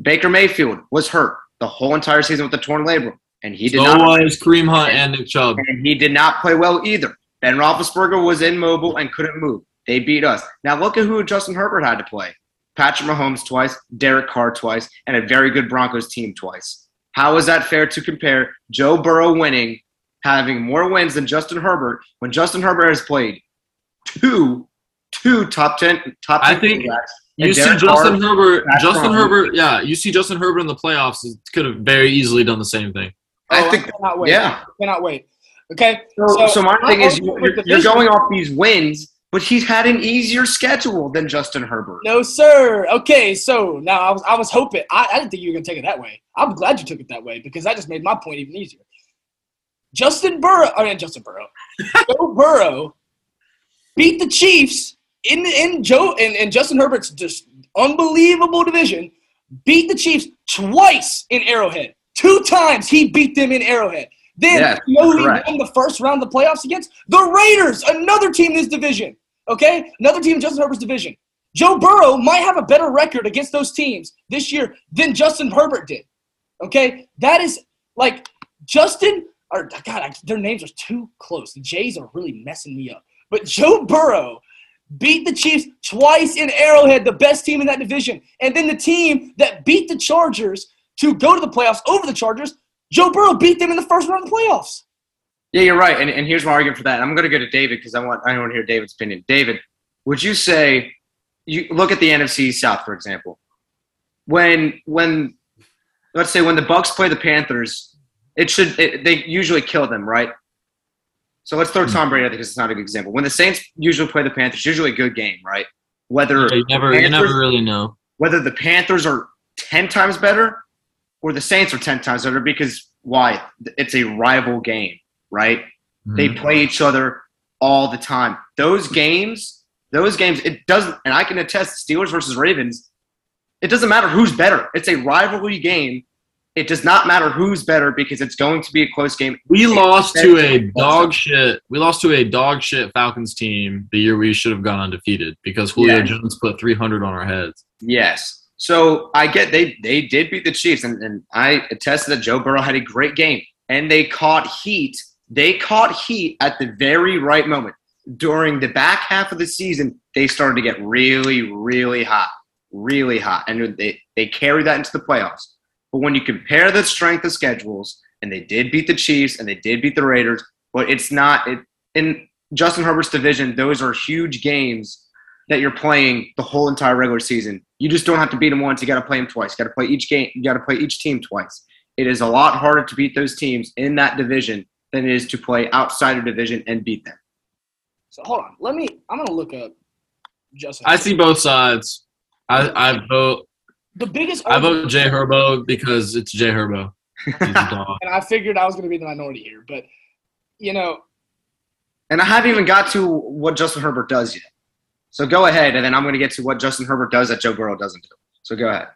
Baker Mayfield was hurt the whole entire season with the torn labrum, and he did so not was Kareem Hunt and Nick Chubb. and he did not play well either. Ben Roethlisberger was immobile and couldn't move. They beat us. Now look at who Justin Herbert had to play. Patrick Mahomes twice, Derek Carr twice, and a very good Broncos team twice. How is that fair to compare Joe Burrow winning, having more wins than Justin Herbert, when Justin Herbert has played two, two top ten, top I think You and see Derek Justin Carr- Herbert. Justin. Herbert. Yeah, you see Justin Herbert in the playoffs. Could have very easily done the same thing. I Oh, think- cannot wait. yeah. I cannot wait. Okay. So, So, so my my thing is, you're, you're going off these wins, but he's had an easier schedule than Justin Herbert. No, sir. Okay, so now I was I was hoping I, I didn't think you were gonna take it that way. I'm glad you took it that way because that just made my point even easier. Justin Burrow, oh, I mean Justin Burrow, Joe Burrow beat the Chiefs in in Joe and, and Justin Herbert's just unbelievable division. Beat the Chiefs twice in Arrowhead. Two times he beat them in Arrowhead. Then Yes, you know who he won the first round of the playoffs against? The Raiders, another team in this division. Okay, another team in Justin Herbert's division. Joe Burrow might have a better record against those teams this year than Justin Herbert did. Okay, that is like Justin or God, I, their names are too close. The Jays are really messing me up. But Joe Burrow beat the Chiefs twice in Arrowhead, the best team in that division, and then the team that beat the Chargers to go to the playoffs over the Chargers, Joe Burrow beat them in the first round of the playoffs. Yeah, you're right. And, and here's my argument for that. I'm going to go to David because I want I want to hear David's opinion. David, would you say you look at the NFC South for example? When when let's say when the Bucs play the Panthers, it should it, they usually kill them, right? So let's throw Tom Brady out because it's not a good example. When the Saints usually play the Panthers, usually a good game, right? Whether Yeah, you never, you never really know. whether the Panthers are 10 times better or the Saints are 10 times better because why? It's a rival game, right? They Mhm. play each other all the time. Those games, those games, it doesn't, and I can attest Steelers versus Ravens, it doesn't matter who's better. It's a rivalry game. It does not matter who's better because it's going to be a close game. We lost to a dog shit. We lost to a dog shit Falcons team the year we should have gone undefeated because Julio Yeah. Jones put 300 on our heads. Yes. So I get they they did beat the Chiefs, and, and I attest that Joe Burrow had a great game, and they caught heat. They caught heat at the very right moment. During the back half of the season, they started to get really, really hot, really hot, and they they carried that into the playoffs. But when you compare the strength of schedules, and they did beat the Chiefs, and they did beat the Raiders, but it's not it in Justin Herbert's division. Those are huge games that you're playing the whole entire regular season. You just don't have to beat them once. You got to play them twice. You got to play each game. You got to play each team twice. It is a lot harder to beat those teams in that division than it is to play outside of division and beat them. So hold on. Let me I'm gonna look up Justin. I see both sides. I, I vote. the biggest I vote Jay Herbo because it's Jay Herbo. He's a dog. and I figured I was gonna be the minority here, but you know, And I haven't even got to what Justin Herbert does yet. So go ahead, and then I'm going to get to what Justin Herbert does that Joe Burrow doesn't do. So go ahead.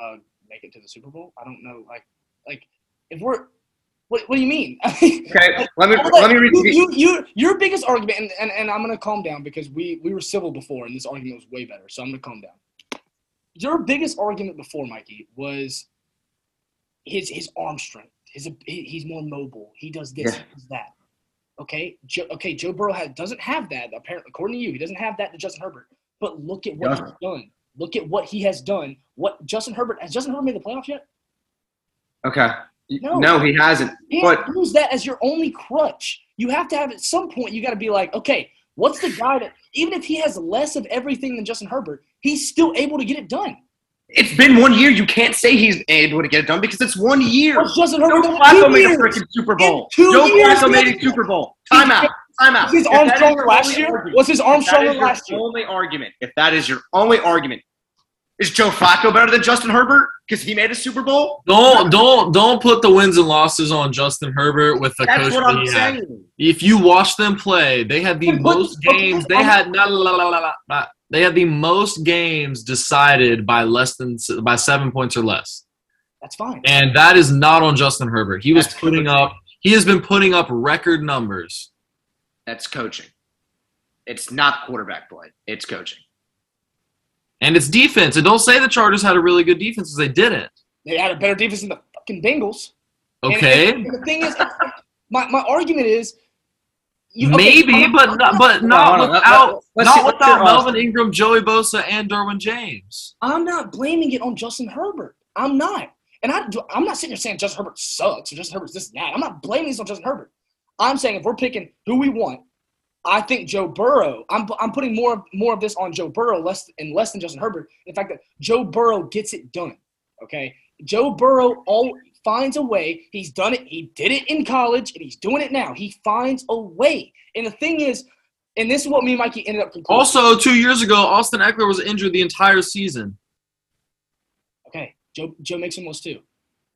uh, make it to the Super Bowl. I don't know, like, like if we're, what, what do you mean? Okay, let me let me read. you, you, you, your biggest argument, and, and, and I'm gonna calm down because we we were civil before, and this argument was way better. So I'm gonna calm down. Your biggest argument before, Mikey, was his his arm strength. His he, he's more mobile. He does this, Yeah. he does that. Okay, Joe, okay. Joe Burrow has, doesn't have that. Apparently, according to you, he doesn't have that to Justin Herbert. But look at what he's done. Look at what he has done. What Justin Herbert has Justin Herbert made the playoffs yet? Okay. No. No, he hasn't. You But use that as your only crutch. You have to have at some point. You got to be like, okay, what's the guy that even if he has less of everything than Justin Herbert, he's still able to get it done. It's been one year. You can't say he's able to get it done because it's one year. What's Justin Joe Herbert done Flacco made a freaking Super Bowl. Joe Flacco made a Super Bowl. Time out. Time out. Was his If arm stronger last year? argument- Was his arm if that stronger is your last year? Only argument. If that is your only argument, is Joe Flacco better than Justin Herbert because he made a Super Bowl? Don't don't don't put the wins and losses on Justin Herbert with the That's coach what that I'm he had. saying. If you watch them play, they had the But- but- most but- games. but- They had la, la, la, la, la, la, they had the most games decided by less than by seven points or less, That's fine. and that is not on Justin Herbert. He was That's putting coaching. up. He has been putting up record numbers. That's coaching. It's not quarterback play. It's coaching. And it's defense. And don't say the Chargers had a really good defense because they didn't. They had a better defense than the fucking Bengals. And- Okay. And, and the thing is, my, my argument is, You, okay, Maybe, I'm but not, but not hold on. Without let- let's not see- let's without Melvin Ingram, Joey Bosa, and Derwin James. I'm not blaming it on Justin Herbert. I'm not. And I, I'm not sitting here saying Justin Herbert sucks or Justin Herbert's this and that. I'm not blaming this on Justin Herbert. I'm saying if we're picking who we want, I think Joe Burrow. I'm, I'm putting more more of this on Joe Burrow less and less than Justin Herbert. In fact, that Joe Burrow gets it done. Okay, Joe Burrow all finds a way. He's done it. He did it in college, and he's doing it now. He finds a way. And the thing is, and this is what me and Mikey ended up concluding. Also, two years ago, Austin Ekeler was injured the entire season. Okay, Joe Joe Mixon was too.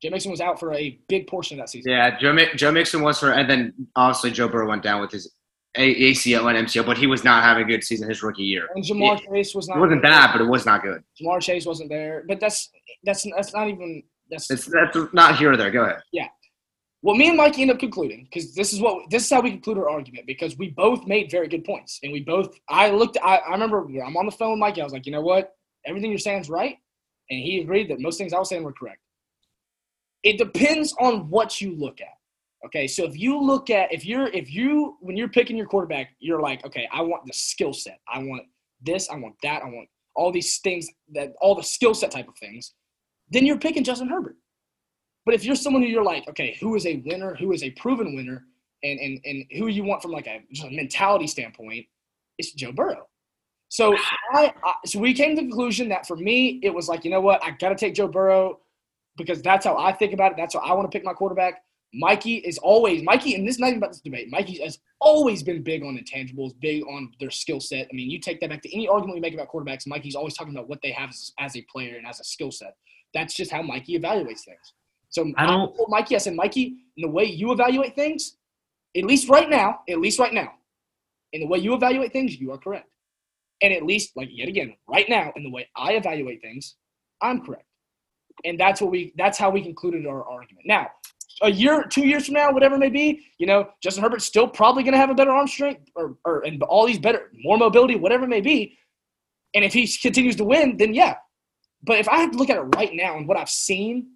Joe Mixon was out for a big portion of that season. Yeah, Joe, Joe Mixon was for, and then obviously Joe Burrow went down with his A- ACL and MCL, but he was not having a good season his rookie year. And Ja'Marr Chase was not. It wasn't bad, but it was not good. Ja'Marr Chase wasn't there, but that's that's that's not even that's It's that's not here or there. Go ahead. Yeah. Well, me and Mikey end up concluding because this is what this is how we conclude our argument because we both made very good points and we both I looked I, I remember I'm on the phone with Mikey I was like you know what everything you're saying is right and he agreed that most things I was saying were correct. It depends on what you look at. Okay, so if you look at if you're if you when you're picking your quarterback, you're like, okay, I want the skill set. I want this, I want that, I want all these things that all the skill set type of things, then you're picking Justin Herbert. But if you're someone who you're like, okay, who is a winner, who is a proven winner, and and and who you want from like a, a mentality standpoint, it's Joe Burrow. So I, I so we came to the conclusion that for me it was like, you know what, I got to take Joe Burrow because that's how I think about it. That's how I want to pick my quarterback. Mikey is always Mikey, and this is not even about this debate. Mikey has always been big on intangibles, big on their skill set. I mean, you take that back to any argument we make about quarterbacks. Mikey's always talking about what they have as, as a player and as a skill set. That's just how Mikey evaluates things. So I don't- told Mikey, I said, Mikey, in the way you evaluate things, at least right now, at least right now, in the way you evaluate things, you are correct. And at least, like yet again, right now, in the way I evaluate things, I'm correct. And that's what we that's how we concluded our argument. Now, a year, two years from now, whatever it may be, you know, Justin Herbert's still probably gonna have a better arm strength or, or and all these better, more mobility, whatever it may be. And if he continues to win, then yeah. But if I have to look at it right now and what I've seen,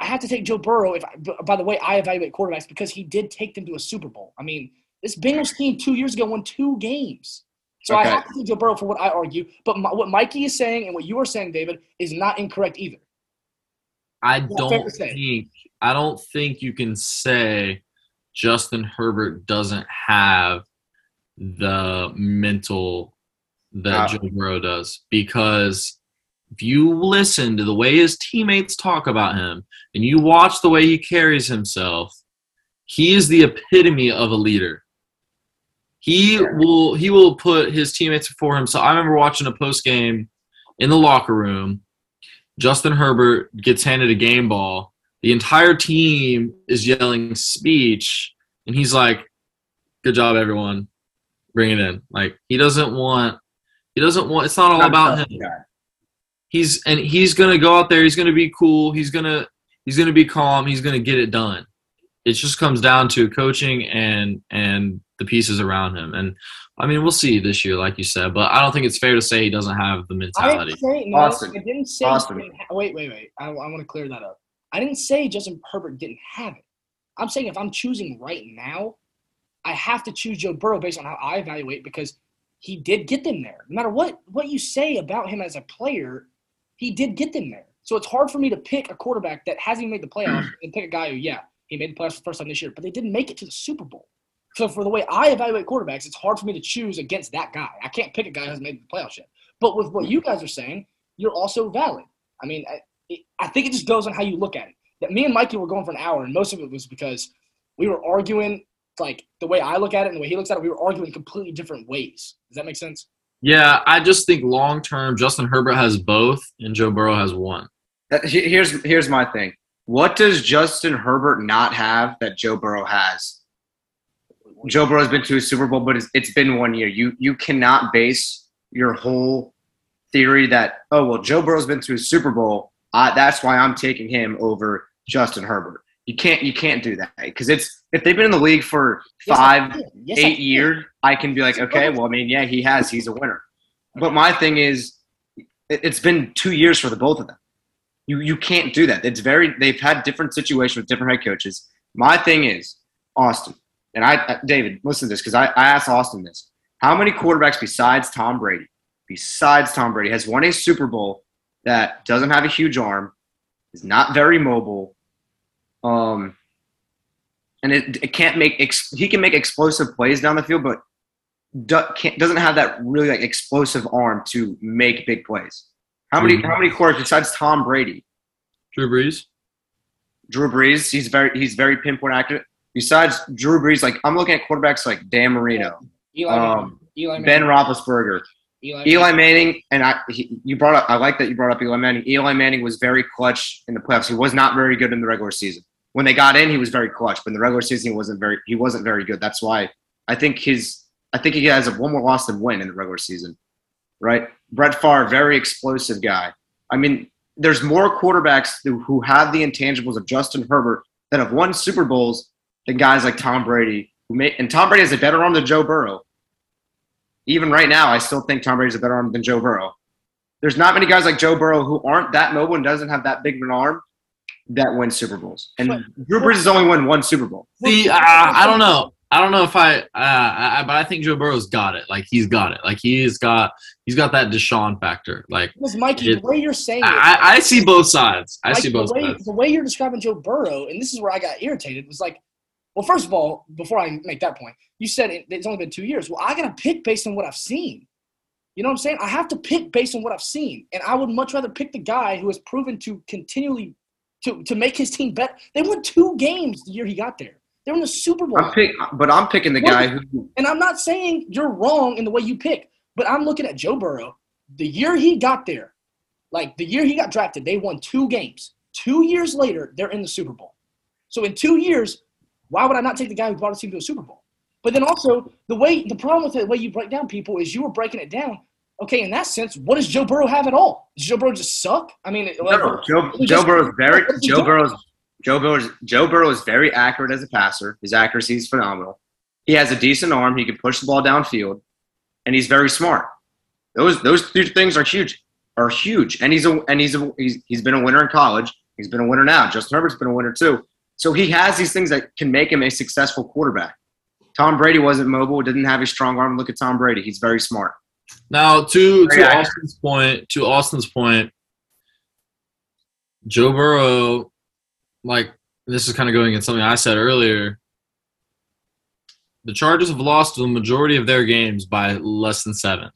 I have to take Joe Burrow. If I, b- by the way, I evaluate quarterbacks because he did take them to a Super Bowl. I mean, this Bengals team two years ago won two games. So Okay. I have to take Joe Burrow for what I argue. But my, what Mikey is saying and what you are saying, David, is not incorrect either. I fair don't think I don't think you can say Justin Herbert doesn't have the mental that Uh, Joe Burrow does because if you listen to the way his teammates talk about him and you watch the way he carries himself, he is the epitome of a leader. He will he will put his teammates before him. So I remember watching a post game in the locker room. Justin Herbert gets handed a game ball. The entire team is yelling speech, and he's like, "Good job, everyone. Bring it in." Like he doesn't want. He doesn't want. It's not all about him he's and he's gonna go out there. He's gonna be cool. He's gonna he's gonna be calm. He's gonna get it done. It just comes down to coaching and and the pieces around him. And I mean, we'll see this year, like you said. But I don't think it's fair to say he doesn't have the I mentality. didn't say no. Austin. I didn't say. Austin. ha- wait, wait, wait. I, I want to clear that up. I didn't say Justin Herbert didn't have it. I'm saying if I'm choosing right now, I have to choose Joe Burrow based on how I evaluate because he did get them there. No matter what what you say about him as a player, he did get them there. So it's hard for me to pick a quarterback that hasn't made the playoffs and pick a guy who, yeah, he made the playoffs for the first time this year, but they didn't make it to the Super Bowl. So for the way I evaluate quarterbacks, it's hard for me to choose against that guy. I can't pick a guy who hasn't made the playoffs yet. But with what you guys are saying, you're also valid. I mean, I, it, I think it just goes on how you look at it. That me and Mikey were going for an hour, and most of it was because we were arguing like the way I look at it and the way he looks at it. We were arguing completely different ways. Does that make sense? Yeah, I just think long term, Justin Herbert has both, and Joe Burrow has one. Here's here's my thing. What does Justin Herbert not have that Joe Burrow has? Joe Burrow's been to a Super Bowl, but it's, it's been one year. You you cannot base your whole theory that oh well Joe Burrow's been to a Super Bowl. That's why I'm taking him over Justin Herbert. You can't you can't do that because it's if they've been in the league for five. Yes, eight years, I can be like, okay, well, I mean, yeah, he has. He's a winner. But my thing is, it- it's been two years for the both of them. You you can't do that. It's very. They've had different situations with different head coaches. My thing is, Austin, and I, David, listen to this because I, I asked Austin this. How many quarterbacks besides Tom Brady, besides Tom Brady, has won a Super Bowl that doesn't have a huge arm, is not very mobile, um, and it, it can't make ex- he can make explosive plays down the field, but do, can't, doesn't have that really like explosive arm to make big plays. How many Mhm. how many quarterbacks besides Tom Brady? Drew Brees. Drew Brees, he's very he's very pinpoint accurate. Besides Drew Brees, like I'm looking at quarterbacks like Dan Marino, Eli um, Eli Ben Roethlisberger, Eli, Eli Manning, and I. He, you brought up. I like that you brought up Eli Manning. Eli Manning was very clutch in the playoffs. He was not very good in the regular season. When they got in, he was very clutch, but in the regular season, he wasn't very. He wasn't very good. That's why I think his. I think he has a one more loss than win in the regular season, right? Brett Favre, very explosive guy. I mean, there's more quarterbacks who, have the intangibles of Justin Herbert that have won Super Bowls than guys like Tom Brady. Who may, and Tom Brady has a better arm than Joe Burrow. Even right now, I still think Tom Brady's a better arm than Joe Burrow. There's not many guys like Joe Burrow who aren't that mobile and doesn't have that big of an arm that win Super Bowls. And Drew Brees has only won one Super Bowl. See, uh, I don't know. I don't know if I, uh, I, I- but I think Joe Burrow's got it. Like he's got it. Like he's got, he's got that Deshaun factor. Like Because Mikey, It- the way you're saying it, I, I see both sides. I Mike, see both the way, sides. The way you're describing Joe Burrow, and this is where I got irritated, was like, well, first of all, before I make that point, you said it, it's only been two years. Well, I got to pick based on what I've seen. You know what I'm saying? I have to pick based on what I've seen, and I would much rather pick the guy who has proven to continually to to make his team better. They won two games the year he got there. They were in the Super Bowl. I'm pick, but I'm picking the guy who And I'm not saying you're wrong in the way you pick, but I'm looking at Joe Burrow. The year he got there, like the year he got drafted, they won two games. Two years later, they're in the Super Bowl. So in two years, why would I not take the guy who brought his team to a Super Bowl? But then also the way the problem with the way you break down people is you were breaking it down. Okay, in that sense, what does Joe Burrow have at all? Does Joe Burrow just suck? I mean, like, No, Joe, Joe just- Burrow is very what does he Joe? Burrow's Joe Burrow's Joe Burrow is very accurate as a passer. His accuracy is phenomenal. He has a decent arm. He can push the ball downfield, and he's very smart. Those those two things are huge. Are huge, and he's a and he's a he's, he's been a winner in college. He's been a winner now. Justin Herbert's been a winner too. So he has these things that can make him a successful quarterback. Tom Brady wasn't mobile, didn't have a strong arm. Look at Tom Brady; he's very smart. Now, to to. Austin's point, to Austin's point, Joe Burrow, like this is kind of going in something I said earlier. The Chargers have lost the majority of their games by less than seven.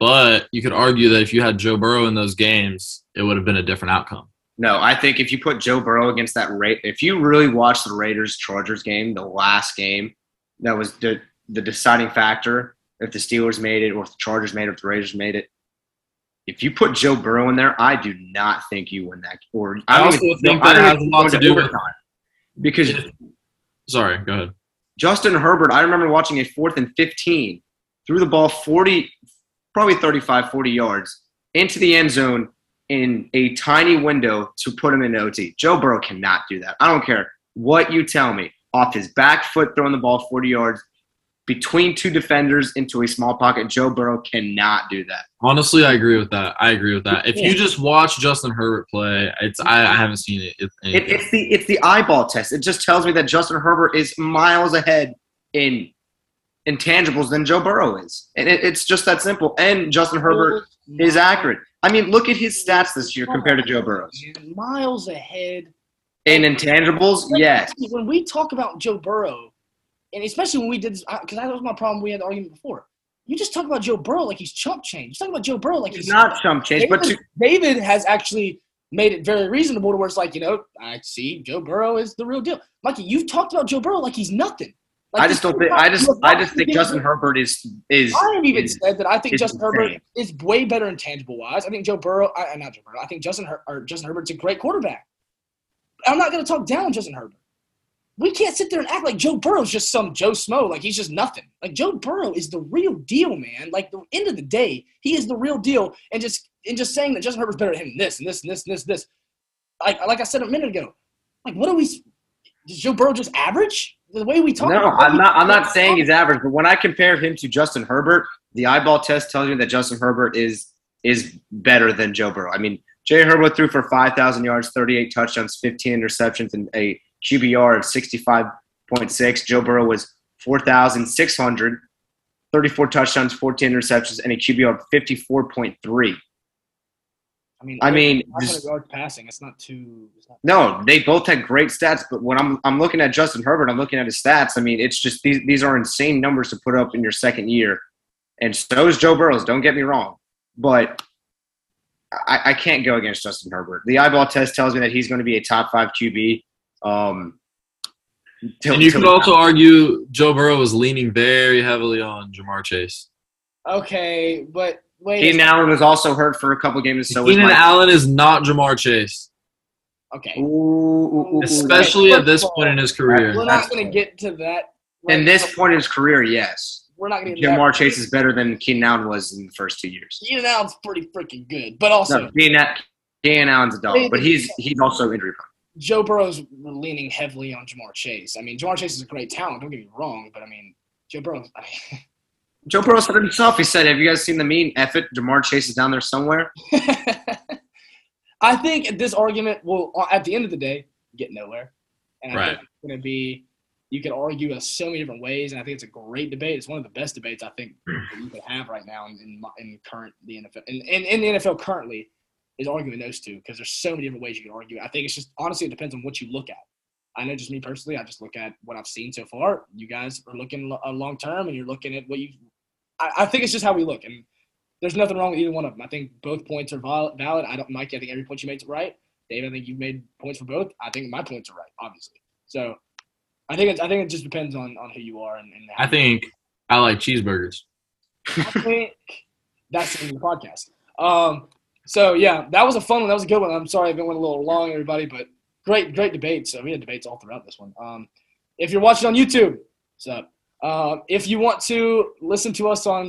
But you could argue that if you had Joe Burrow in those games, it would have been a different outcome. No, I think if you put Joe Burrow against that rate, if you really watch the Raiders Chargers game, the last game, that was the the deciding factor. If the Steelers made it, or if the Chargers made it, or if the Raiders made it. If you put Joe Burrow in there, I do not think you win that. Or I don't also think I that has a lot to do with- because Sorry, go ahead. Justin Herbert, I remember watching a fourth and 15, threw the ball 40, probably 35, 40 yards into the end zone in a tiny window to put him in OT. Joe Burrow cannot do that. I don't care what you tell me. Off his back foot, throwing the ball 40 yards between two defenders into a small pocket. Joe Burrow cannot do that. Honestly, I agree with that. I agree with that. If you just watch Justin Herbert play, it's I, I haven't seen it. It's, It, it's the it's the eyeball test. It just tells me that Justin Herbert is miles ahead in intangibles than Joe Burrow is, and it, it's just that simple. And Justin Herbert is accurate. I mean, look at his stats this year compared to Joe Burrow's. miles ahead. In intangibles, yes. When we talk about Joe Burrow, and especially when we did, this, uh, because that was my problem. We had the argument before. You just talk about Joe Burrow like he's chump change. You talk about Joe Burrow like He's he's not chump change, but to, David, David has actually made it very reasonable to where it's like, you know, I see Joe Burrow is the real deal. Mikey, you've talked about Joe Burrow like he's nothing. Like I just don't think I just I just think Justin Herbert. Is is. I have even is- said that I think Justin Herbert is way better intangible wise. I think Joe Burrow, I, not Joe Burrow. I think Justin Her- or Justin Herbert's a great quarterback. I'm not going to talk down Justin Herbert. We can't sit there and act like Joe Burrow's just some Joe Smo, like he's just nothing. Like Joe Burrow is the real deal, man. Like the end of the day, he is the real deal. And just and just saying that Justin Herbert's better than him, this and this and this and this and this. Like like I said a minute ago, like what are we? Is Joe Burrow just average? The way we talk. No, about I'm not. I'm not saying he's average, but when I compare him to Justin Herbert, the eyeball test tells me that Justin Herbert is is better than Joe Burrow. I mean, Jay Herbert threw for 5,000 yards, 38 touchdowns, 15 interceptions, and a QBR of 4,600. Joe Burrow was 4,600, 34 touchdowns, 14 interceptions, and a QBR of 54.3. I mean, I mean, just- yards passing. It's not too. It's not, No, they both had great stats, but when I'm I'm looking at Justin Herbert, I'm looking at his stats. I mean, it's just these these are insane numbers to put up in your second year, and so is Joe Burrow's. Don't get me wrong, but I, I can't go against Justin Herbert. The eyeball test tells me that he's going to be a top five QB. Um, till- And you could the- also argue Joe Burrow was leaning very heavily on Ja'Marr Chase. okay, but wait. a Keenan. Allen was also hurt for a couple games. So was Keenan Mike. Allen is not Ja'Marr Chase, Okay. Ooh, ooh, ooh, ooh. especially at this point in his career. We're not going to get to that. right in this point in his career, yes, we're not going to get to Jamar that. Chase is better than Keenan Allen was in the first two years. Keenan Allen's pretty freaking good, but also No, Keenan, Keenan Allen's a dog, but he's he's also injury prone. Joe Burrow's leaning heavily on Ja'Marr Chase. I mean, Ja'Marr Chase is a great talent. Don't get me wrong, but I mean, Joe Burrow. Joe Burrow said himself. He said, "Have you guys seen the mean? Eff it, Ja'Marr Chase is down there somewhere." I think this argument will, at the end of the day, get nowhere. And I Right. think it's going to be, you can argue in so many different ways, and I think it's a great debate. It's one of the best debates I think that you can have right now in, in, in current the NFL. In, in, in the NFL currently, is arguing those two because there's so many different ways you can argue. I think it's just honestly it depends on what you look at. I know just me personally, I just look at what I've seen so far. You guys are looking lo- uh, long term, and you're looking at what you. I, I think it's just how we look, and there's nothing wrong with either one of them. I think both points are val- valid. I don't, Mike. I think every point you made is right. Dave, I think you've made points for both. I think my points are right, obviously. So, I think it's, I think it just depends on on who you are and. and I think I like cheeseburgers. I think that's the end of the podcast. Um, so yeah, that was a fun one. That was a good one. I'm sorry it went a little long, everybody, but great, great debates. So we had debates all throughout this one. Um, if you're watching on YouTube, what's? Um, if you want to listen to us on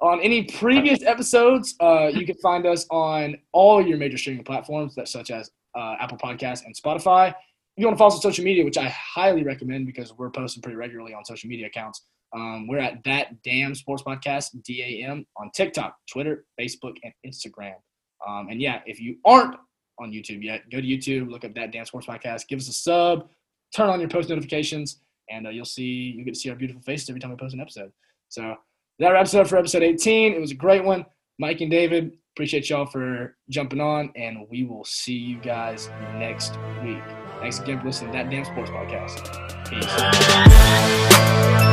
on any previous episodes, uh, you can find us on all your major streaming platforms, that such as uh, Apple Podcasts and Spotify. If you want to follow us on social media, which I highly recommend because we're posting pretty regularly on social media accounts. Um, we're at that damn sports podcast, D A M, on TikTok, Twitter, Facebook, and Instagram. Um, and yeah, if you aren't on YouTube yet, go to YouTube, look up that Dance sports podcast, give us a sub, turn on your post notifications, and uh, you'll see you get to see our beautiful faces every time we post an episode. So that wraps it up for episode 18. It was a great one. Mike and David, appreciate y'all for jumping on, and we will see you guys next week. Thanks again for listening to that damn sports podcast. Peace.